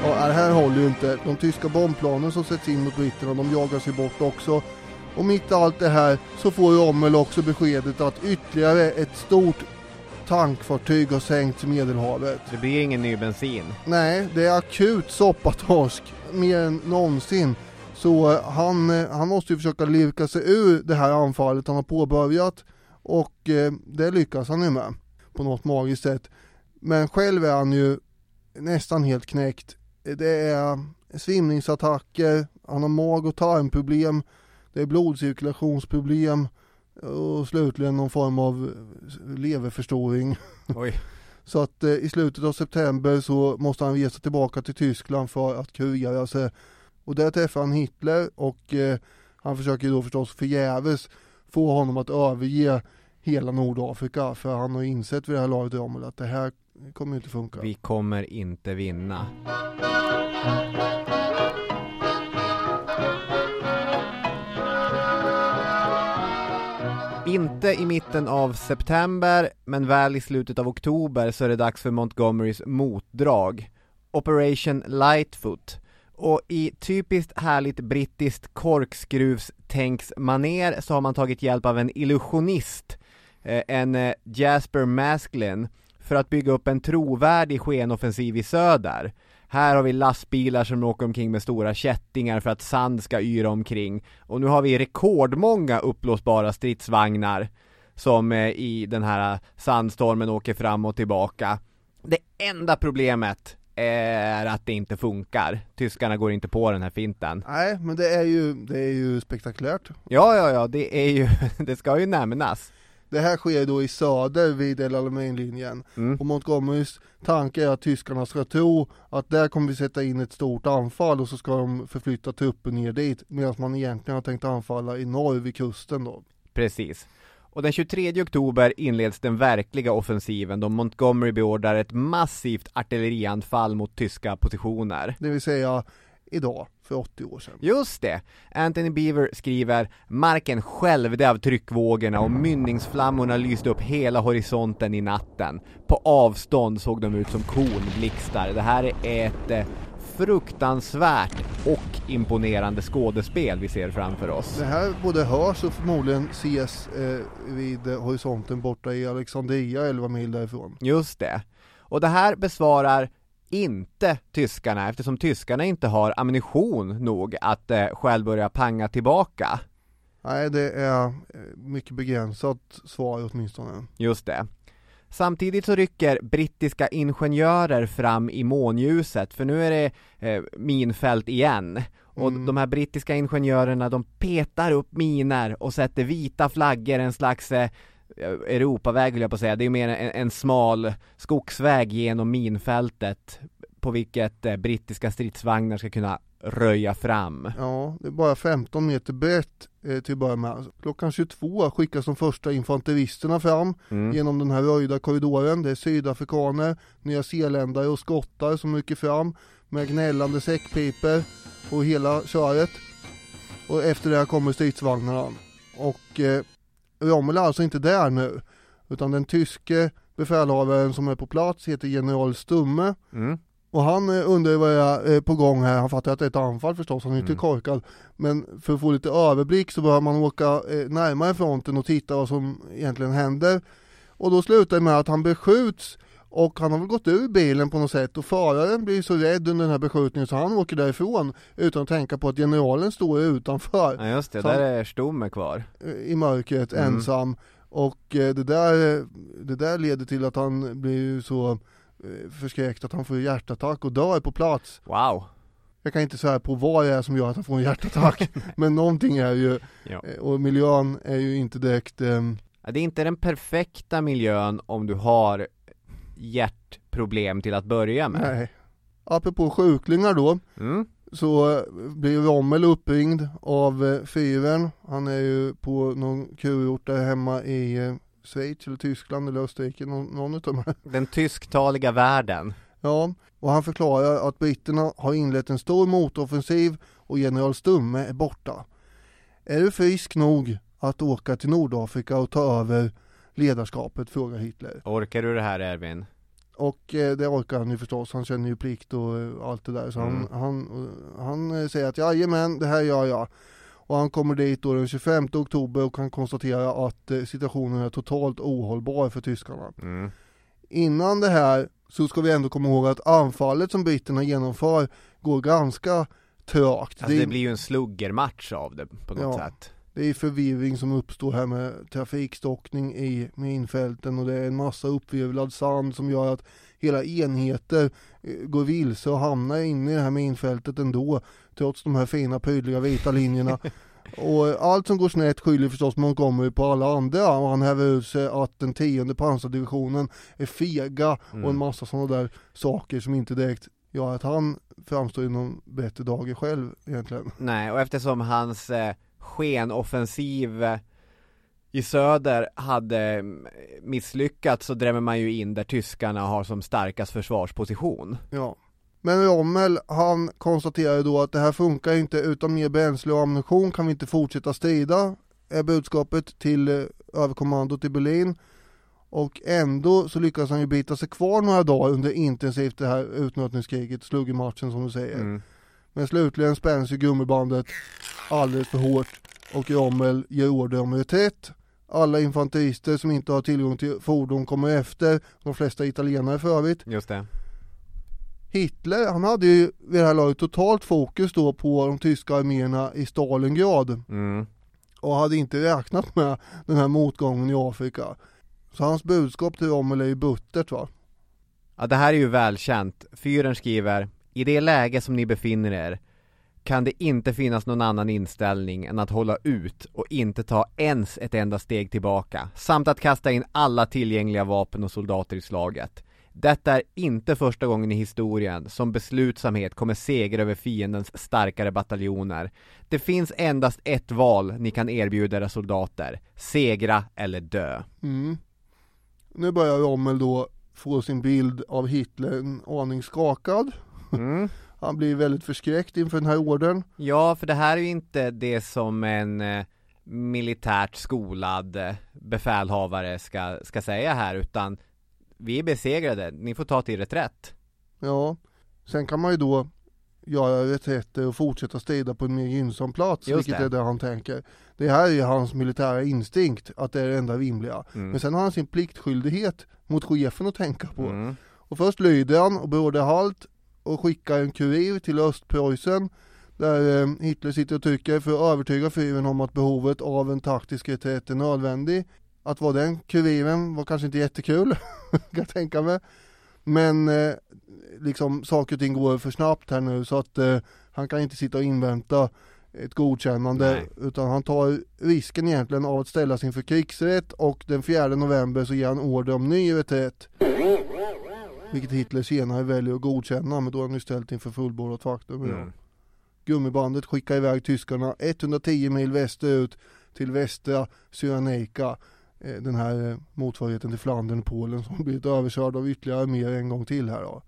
Ja, det här håller ju inte. De tyska bombplanen som sätts in mot britterna, de jagas ju bort också. Och mitt i allt det här så får Rommel också beskedet att ytterligare ett stort tankfartyg har sänkts i Medelhavet. Det blir ingen ny bensin. Nej, det är akut soppatorsk, mer än någonsin. Så eh, han, eh, han måste ju försöka lirka sig ur det här anfallet han har påbörjat och eh, det lyckas han ju med på något magiskt sätt. Men själv är han ju nästan helt knäckt. Det är svimningsattacker, han har mag och tarmproblem, det är blodcirkulationsproblem och slutligen någon form av leverförstoring. <laughs> Så att eh, i slutet av september så måste han resa tillbaka till Tyskland för att kurera sig. Och där träffar han Hitler och eh, han försöker då förstås förgäves få honom att överge hela Nordafrika för han har insett vid det här laget Rommel att det här kommer inte funka. Vi kommer inte vinna. Inte i mitten av september, men väl i slutet av oktober så är det dags för Montgomerys motdrag. Operation Lightfoot. Och i typiskt härligt brittiskt korkskruvstänksmaner så har man tagit hjälp av en illusionist, eh, en eh, Jasper Masklin, för att bygga upp en trovärdig skenoffensiv i söder. Här har vi lastbilar som åker omkring med stora kättingar för att sand ska yra omkring. Och nu har vi rekordmånga uppblåsbara stridsvagnar som eh, i den här sandstormen åker fram och tillbaka. Det enda problemet är att det inte funkar. Tyskarna går inte på den här finten. Nej, men det är ju, det är ju spektakulärt. Ja, ja, ja, det är ju, <laughs> det ska ju nämnas. Det här sker då i söder vid El Alamein-linjen. Mm. Och Montgomerys tanke är att tyskarna ska tro att där kommer vi sätta in ett stort anfall och så ska de förflytta trupper ner dit. Medan man egentligen har tänkt anfalla i norr vid kusten då. Precis. Och den 23 oktober inleds den verkliga offensiven då Montgomery beordrar ett massivt artillerianfall mot tyska positioner. Det vill säga idag, för 80 år sedan. Just det! Anthony Beaver skriver Marken skälvde av tryckvågorna och mynningsflammorna lyste upp hela horisonten i natten. På avstånd såg de ut som kornblixtar. Det här är ett eh, fruktansvärt och imponerande skådespel vi ser framför oss. Det här både hörs och förmodligen ses eh, vid eh, horisonten borta i Alexandria 11 mil därifrån. Just det. Och det här besvarar inte tyskarna eftersom tyskarna inte har ammunition nog att eh, själv börja panga tillbaka. Nej, det är eh, mycket begränsat svar åtminstone. Just det. Samtidigt så rycker brittiska ingenjörer fram i månljuset, för nu är det eh, minfält igen. Och Mm. de här brittiska ingenjörerna, de petar upp miner och sätter vita flaggor, en slags eh, Europaväg vill jag på säga, det är mer en, en smal skogsväg genom minfältet på vilket eh, brittiska stridsvagnar ska kunna röja fram. Ja, det är bara 15 meter brett eh, till att börja med. Klockan 22 skickas de första infanteristerna fram Mm. genom den här röjda korridoren. Det är sydafrikaner, nyzeeländare och skottar som rycker fram med gnällande säckpipor och hela köret. Och efter det kommer stridsvagnarna. Och eh, Rommel är alltså inte där nu. Utan den tyske befälhavaren som är på plats heter general Stumme. Mm. Och han eh, undrar vad är eh, på gång här, han fattar att det är ett anfall förstås, han är inte Mm. korkad. Men för att få lite överblick så behöver man åka eh, närmare fronten och titta vad som egentligen händer. Och då slutar det med att han beskjuts och han har väl gått ur bilen på något sätt och föraren blir så rädd under den här beskjutningen så han åker därifrån utan att tänka på att generalen står utanför Ja just det, Så där han- är Stumme kvar. eh, i mörkret Mm. ensam. Och eh, det där, eh, det där leder till att han blir ju så eh, förskräckt att han får hjärtattack och dör på plats. Wow! Jag kan inte säga på vad det är som gör att han får en hjärtattack, <laughs> men någonting är ju, Ja. eh, och miljön är ju inte direkt, Ja, Det är inte den perfekta miljön om du har hjärtproblem till att börja med. nej. Apropå sjuklingar då, Mm. så blir Rommel uppringd av eh, fyren. Han är ju på någon kurort där hemma i eh, Schweiz eller Tyskland eller Österrike, någon, någon utav de här. Den tysktaliga världen. Ja, och han förklarar att britterna har inlett en stor motoffensiv och general Stumme är borta. Är du frisk nog att åka till Nordafrika och ta över ledarskapet? frågar Hitler. Orkar du det här Ervin? Och eh, det orkar han ju förstås, han känner ju plikt och eh, allt det där. Så Mm. han, han, han eh, säger att jajamän, det här gör jag. Och han kommer dit då den 25 oktober och kan konstatera att eh, situationen är totalt ohållbar för tyskarna. Mm. Innan det här så ska vi ändå komma ihåg att anfallet som britterna genomför går ganska trögt. Alltså det, det blir ju en sluggermatch av det på något Ja. sätt. Det är förvirring som uppstår här med trafikstockning i minfälten och det är en massa uppvirvlad sand som gör att hela enheter eh, går vilse och hamnar inne i det här minfältet ändå trots de här fina prydliga vita linjerna. <laughs> Och allt som går snett skyller förstås Montgomery på alla andra och han häver ut sig att den tionde pansardivisionen är fega och en Mm. massa sådana där saker som inte direkt gör att han framstår i någon bättre dager själv egentligen. Nej, och eftersom hans eh, skenoffensiv i söder hade misslyckats så drämmer man ju in där tyskarna har som starkast försvarsposition. Ja. Men Rommel han konstaterar då att det här funkar inte, utan mer bränsle och ammunition kan vi inte fortsätta strida, är budskapet till eh, överkommandot i Berlin. Och ändå så lyckas han ju bita sig kvar några dagar under intensivt det här utnötningskriget, sluggermatchen som du säger. Mm. Men slutligen spänns ju gummibandet alldeles för hårt och Rommel ger order om reträtt. Alla infanterister som inte har tillgång till fordon kommer efter, de flesta italienare för övrigt. Just det. Hitler, han hade ju vid det här laget totalt fokus då på de tyska arméerna i Stalingrad Mm. och hade inte räknat med den här motgången i Afrika. Så hans budskap till Rommel är ju buttert va. Ja, det här är ju välkänt. Fyren skriver i det läge som ni befinner er kan det inte finnas någon annan inställning än att hålla ut och inte ta ens ett enda steg tillbaka, samt att kasta in alla tillgängliga vapen och soldater i slaget. Detta är inte första gången i historien som beslutsamhet kommer segra över fiendens starkare bataljoner. Det finns endast ett val ni kan erbjuda era soldater. Segra eller dö. Mm. Nu börjar Rommel då få sin bild av Hitler en aning skakad. Mm. <laughs> Han blir väldigt förskräckt inför den här ordern. Ja, för det här är ju inte det som en eh, militärt skolad eh, befälhavare ska, ska säga här, utan vi är besegrade, ni får ta till reträtt. Ja, sen kan man ju då göra reträtter och fortsätta strida på en mer gynnsam plats, Just vilket det. är det han tänker. Det här är hans militära instinkt, att det är det enda rimliga. Mm. Men sen har han sin pliktskyldighet mot chefen att tänka på. Mm. Och först lyder han och beordrar halt och skickar en kurir till Östpreussen där eh, Hitler sitter och tycker för att övertyga fyren om att behovet av en taktisk reträtt är nödvändig. Att vara den kuriren var kanske inte jättekul, <laughs> kan jag tänka mig. Men eh, liksom saker och ting går för snabbt här nu så att eh, han kan inte sitta och invänta ett godkännande Nej. utan han tar risken egentligen av att ställas inför krigsrätt och den 4 november så ger han order om ny reträtt. Vilket Hitler senare väljer att godkänna men då är han ju ställt inför fullbordat faktum. Ja. Mm. Gummibandet skickar iväg tyskarna 110 mil västerut till västra Cyrenaica. eh, Den här eh, motsvarigheten till Flandern och Polen som blivit överkörd av ytterligare arméer en gång till här då.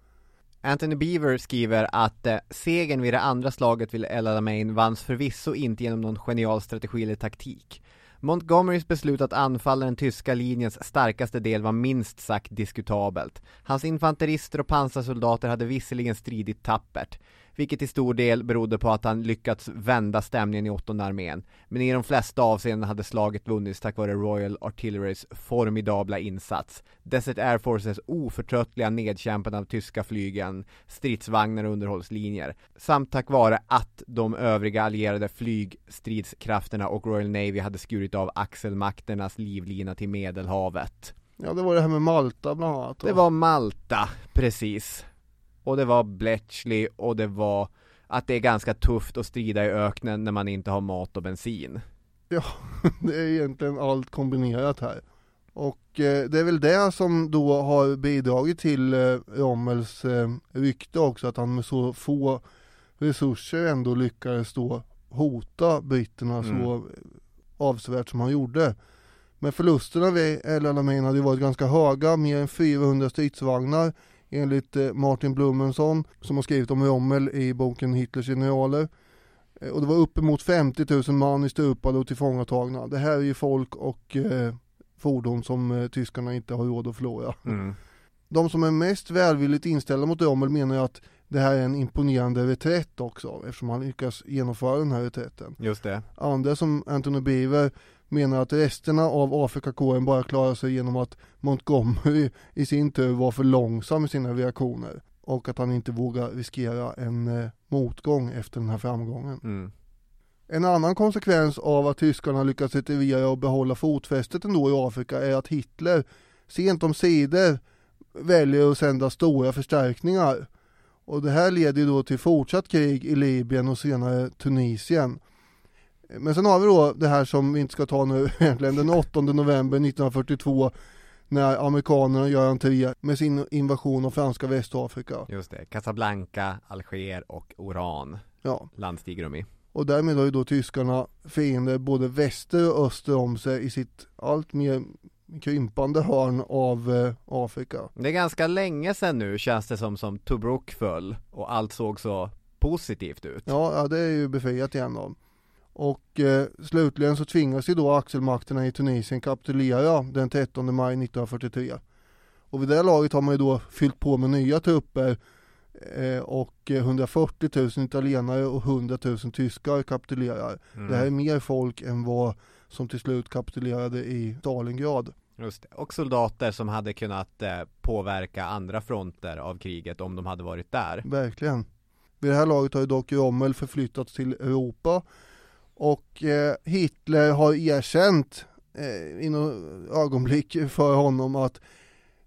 Anthony Beaver skriver att eh, segern vid det andra slaget vid El Alamein vanns förvisso inte genom någon genial strategi eller taktik. Montgomerys beslut att anfalla den tyska linjens starkaste del var minst sagt diskutabelt. Hans infanterister och pansarsoldater hade visserligen stridit tappert, vilket till stor del berodde på att han lyckats vända stämningen i åttonde armén. Men i de flesta avseenden hade slaget vunnits tack vare Royal Artillerys formidabla insats, Desert Air Forces oförtröttliga nedkämpande av tyska flygen, stridsvagnar och underhållslinjer, samt tack vare att de övriga allierade flygstridskrafterna och Royal Navy hade skurit av axelmakternas livlina till Medelhavet. Ja det var det här med Malta bland annat. då. Det var Malta, precis. Och det var Bletchley och det var att det är ganska tufft att strida i öknen när man inte har mat och bensin. Ja, <laughs> det är egentligen allt kombinerat här. Och eh, det är väl det som då har bidragit till eh, Rommels eh, rykte också, att han med så få resurser ändå lyckades då hota britterna Mm. så avsevärt som han gjorde. Men förlusterna vid El Alamein hade ju varit ganska höga, mer än 400 stridsvagnar enligt eh, Martin Blumenson som har skrivit om Rommel i boken Hitlers generaler. Eh, Och det var uppemot 50 000 man i stupade och tillfångatagna. Det här är ju folk och eh, fordon som eh, tyskarna inte har råd att förlora. Mm. De som är mest välvilligt inställda mot Rommel menar ju att det här är en imponerande reträtt också eftersom han lyckas genomföra den här reträtten. Just det. Andra som Anthony Beaver menar att resterna av Afrikakåren bara klarar sig genom att Montgomery i sin tur var för långsam i sina reaktioner och att han inte vågar riskera en eh, motgång efter den här framgången. Mm. En annan konsekvens av att tyskarna lyckats retirera och behålla fotfästet ändå i Afrika är att Hitler sent om sidor väljer att sända stora förstärkningar. Och det här leder ju då till fortsatt krig i Libyen och senare Tunisien. Men sen har vi då det här som vi inte ska ta nu <laughs> egentligen, den 8 november 1942 när amerikanerna gör entré med sin invasion av franska Västafrika. Just det. Casablanca, Alger och Oran Ja. landstiger de i. Och därmed har ju då tyskarna fiender både väster och öster om sig i sitt allt mer krympande hörn av eh, Afrika. Det är ganska länge sedan nu känns det som som Tobruk föll och allt såg så positivt ut. Ja, ja det är ju befriat igen då. Och eh, slutligen så tvingas ju då axelmakterna i Tunisien kapitulera den 13 maj 1943. Och vid det laget har man ju då fyllt på med nya trupper eh, och eh, 140 000 italienare och 100 000 tyskar kapitulerar. Mm. Det här är mer folk än vad som till slut kapitulerade i Stalingrad. Och soldater som hade kunnat eh, påverka andra fronter av kriget om de hade varit där. Verkligen. Vid det här laget har ju dock Rommel förflyttats till Europa och eh, Hitler har erkänt eh, i något ögonblick för honom att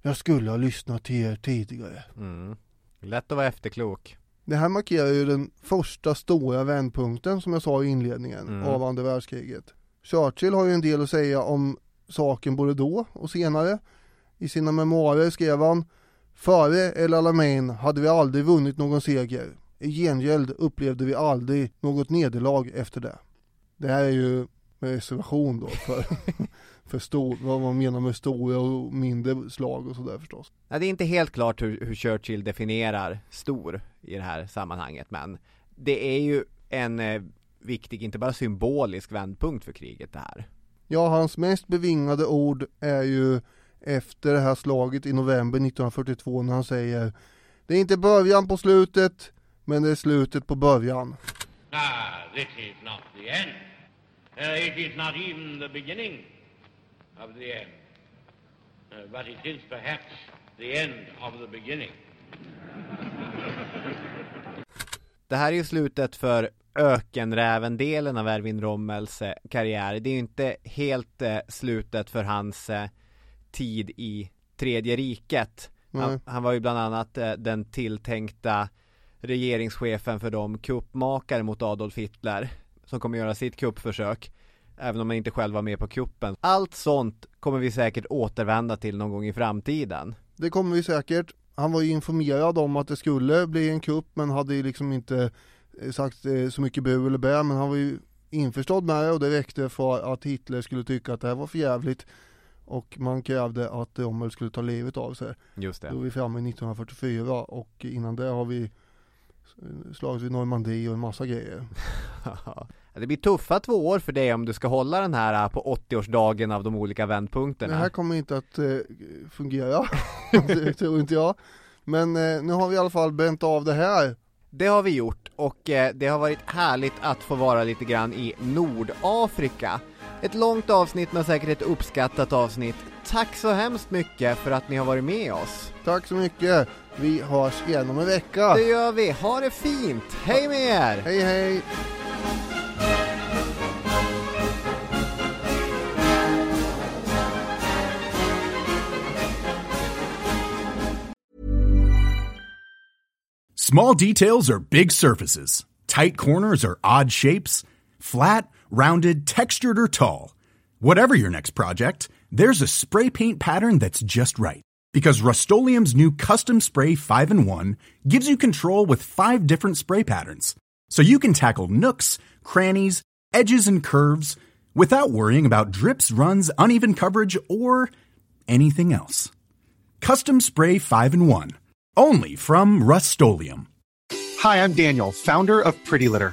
jag skulle ha lyssnat till er tidigare. Mm. Lätt att vara efterklok. Det här markerar ju den första stora vändpunkten som jag sa i inledningen Mm. av andra världskriget. Churchill har ju en del att säga om saken både då och senare. I sina memoarer skrev han Före El Alamein hade vi aldrig vunnit någon seger. I gengäld upplevde vi aldrig något nederlag efter det. Det här är ju med reservation då för, <laughs> för stor, vad man menar med stora och mindre slag och sådär förstås. Ja, det är inte helt klart hur, hur Churchill definierar stor i det här sammanhanget men det är ju en eh, viktig, inte bara symbolisk vändpunkt för kriget det här. Ja, hans mest bevingade ord är ju efter det här slaget i november 1942 när han säger Det är inte början på slutet, men det är slutet på början. Ah, this is not the end. Uh, it is not even the beginning of the end. Uh, but it is perhaps the end of the beginning. <laughs> Det här är ju slutet för ökenräven-delen av Erwin Rommels eh, karriär. Det är ju inte helt eh, slutet för hans eh, tid i Tredje riket. Han, han, var ju bland annat eh, den tilltänkta regeringschefen för de kuppmakare mot Adolf Hitler som kommer göra sitt kuppförsök. Även om man inte själv var med på kuppen. Allt sånt kommer vi säkert återvända till någon gång i framtiden. Det kommer vi säkert. Han var ju informerad om att det skulle bli en kupp men hade ju liksom inte eh, sagt eh, så mycket bu eller bä men han var ju införstådd med det och det räckte för att Hitler skulle tycka att det här var för jävligt och man krävde att Rommel skulle ta livet av sig. Just det. Då är vi framme i 1944 och innan det har vi slagits vid Normandie och en massa grejer. <laughs> det blir tuffa två år för dig om du ska hålla den här äh, på 80-årsdagen av de olika vändpunkterna. Det här kommer inte att eh, fungera, <laughs> det tror inte jag. Men eh, nu har vi i alla fall bränt av det här. Det har vi gjort och eh, det har varit härligt att få vara lite grann i Nordafrika. Ett långt avsnitt men säkert ett uppskattat avsnitt. Tack så hemskt mycket för att ni har varit med oss. Tack så mycket. Vi hörs igen om en vecka. Det gör vi. Ha det fint. Hej med er! Hej hej! Small details are big surfaces. Tight corners are odd shapes. Flat, rounded, textured, or tall. Whatever your next project, there's a spray paint pattern that's just right. Because Rust new Custom Spray 5 and 1 gives you control with five different spray patterns. So you can tackle nooks, crannies, edges, and curves without worrying about drips, runs, uneven coverage, or anything else. Custom Spray 5 and 1. Only from Rust Hi, I'm Daniel, founder of Pretty Litter.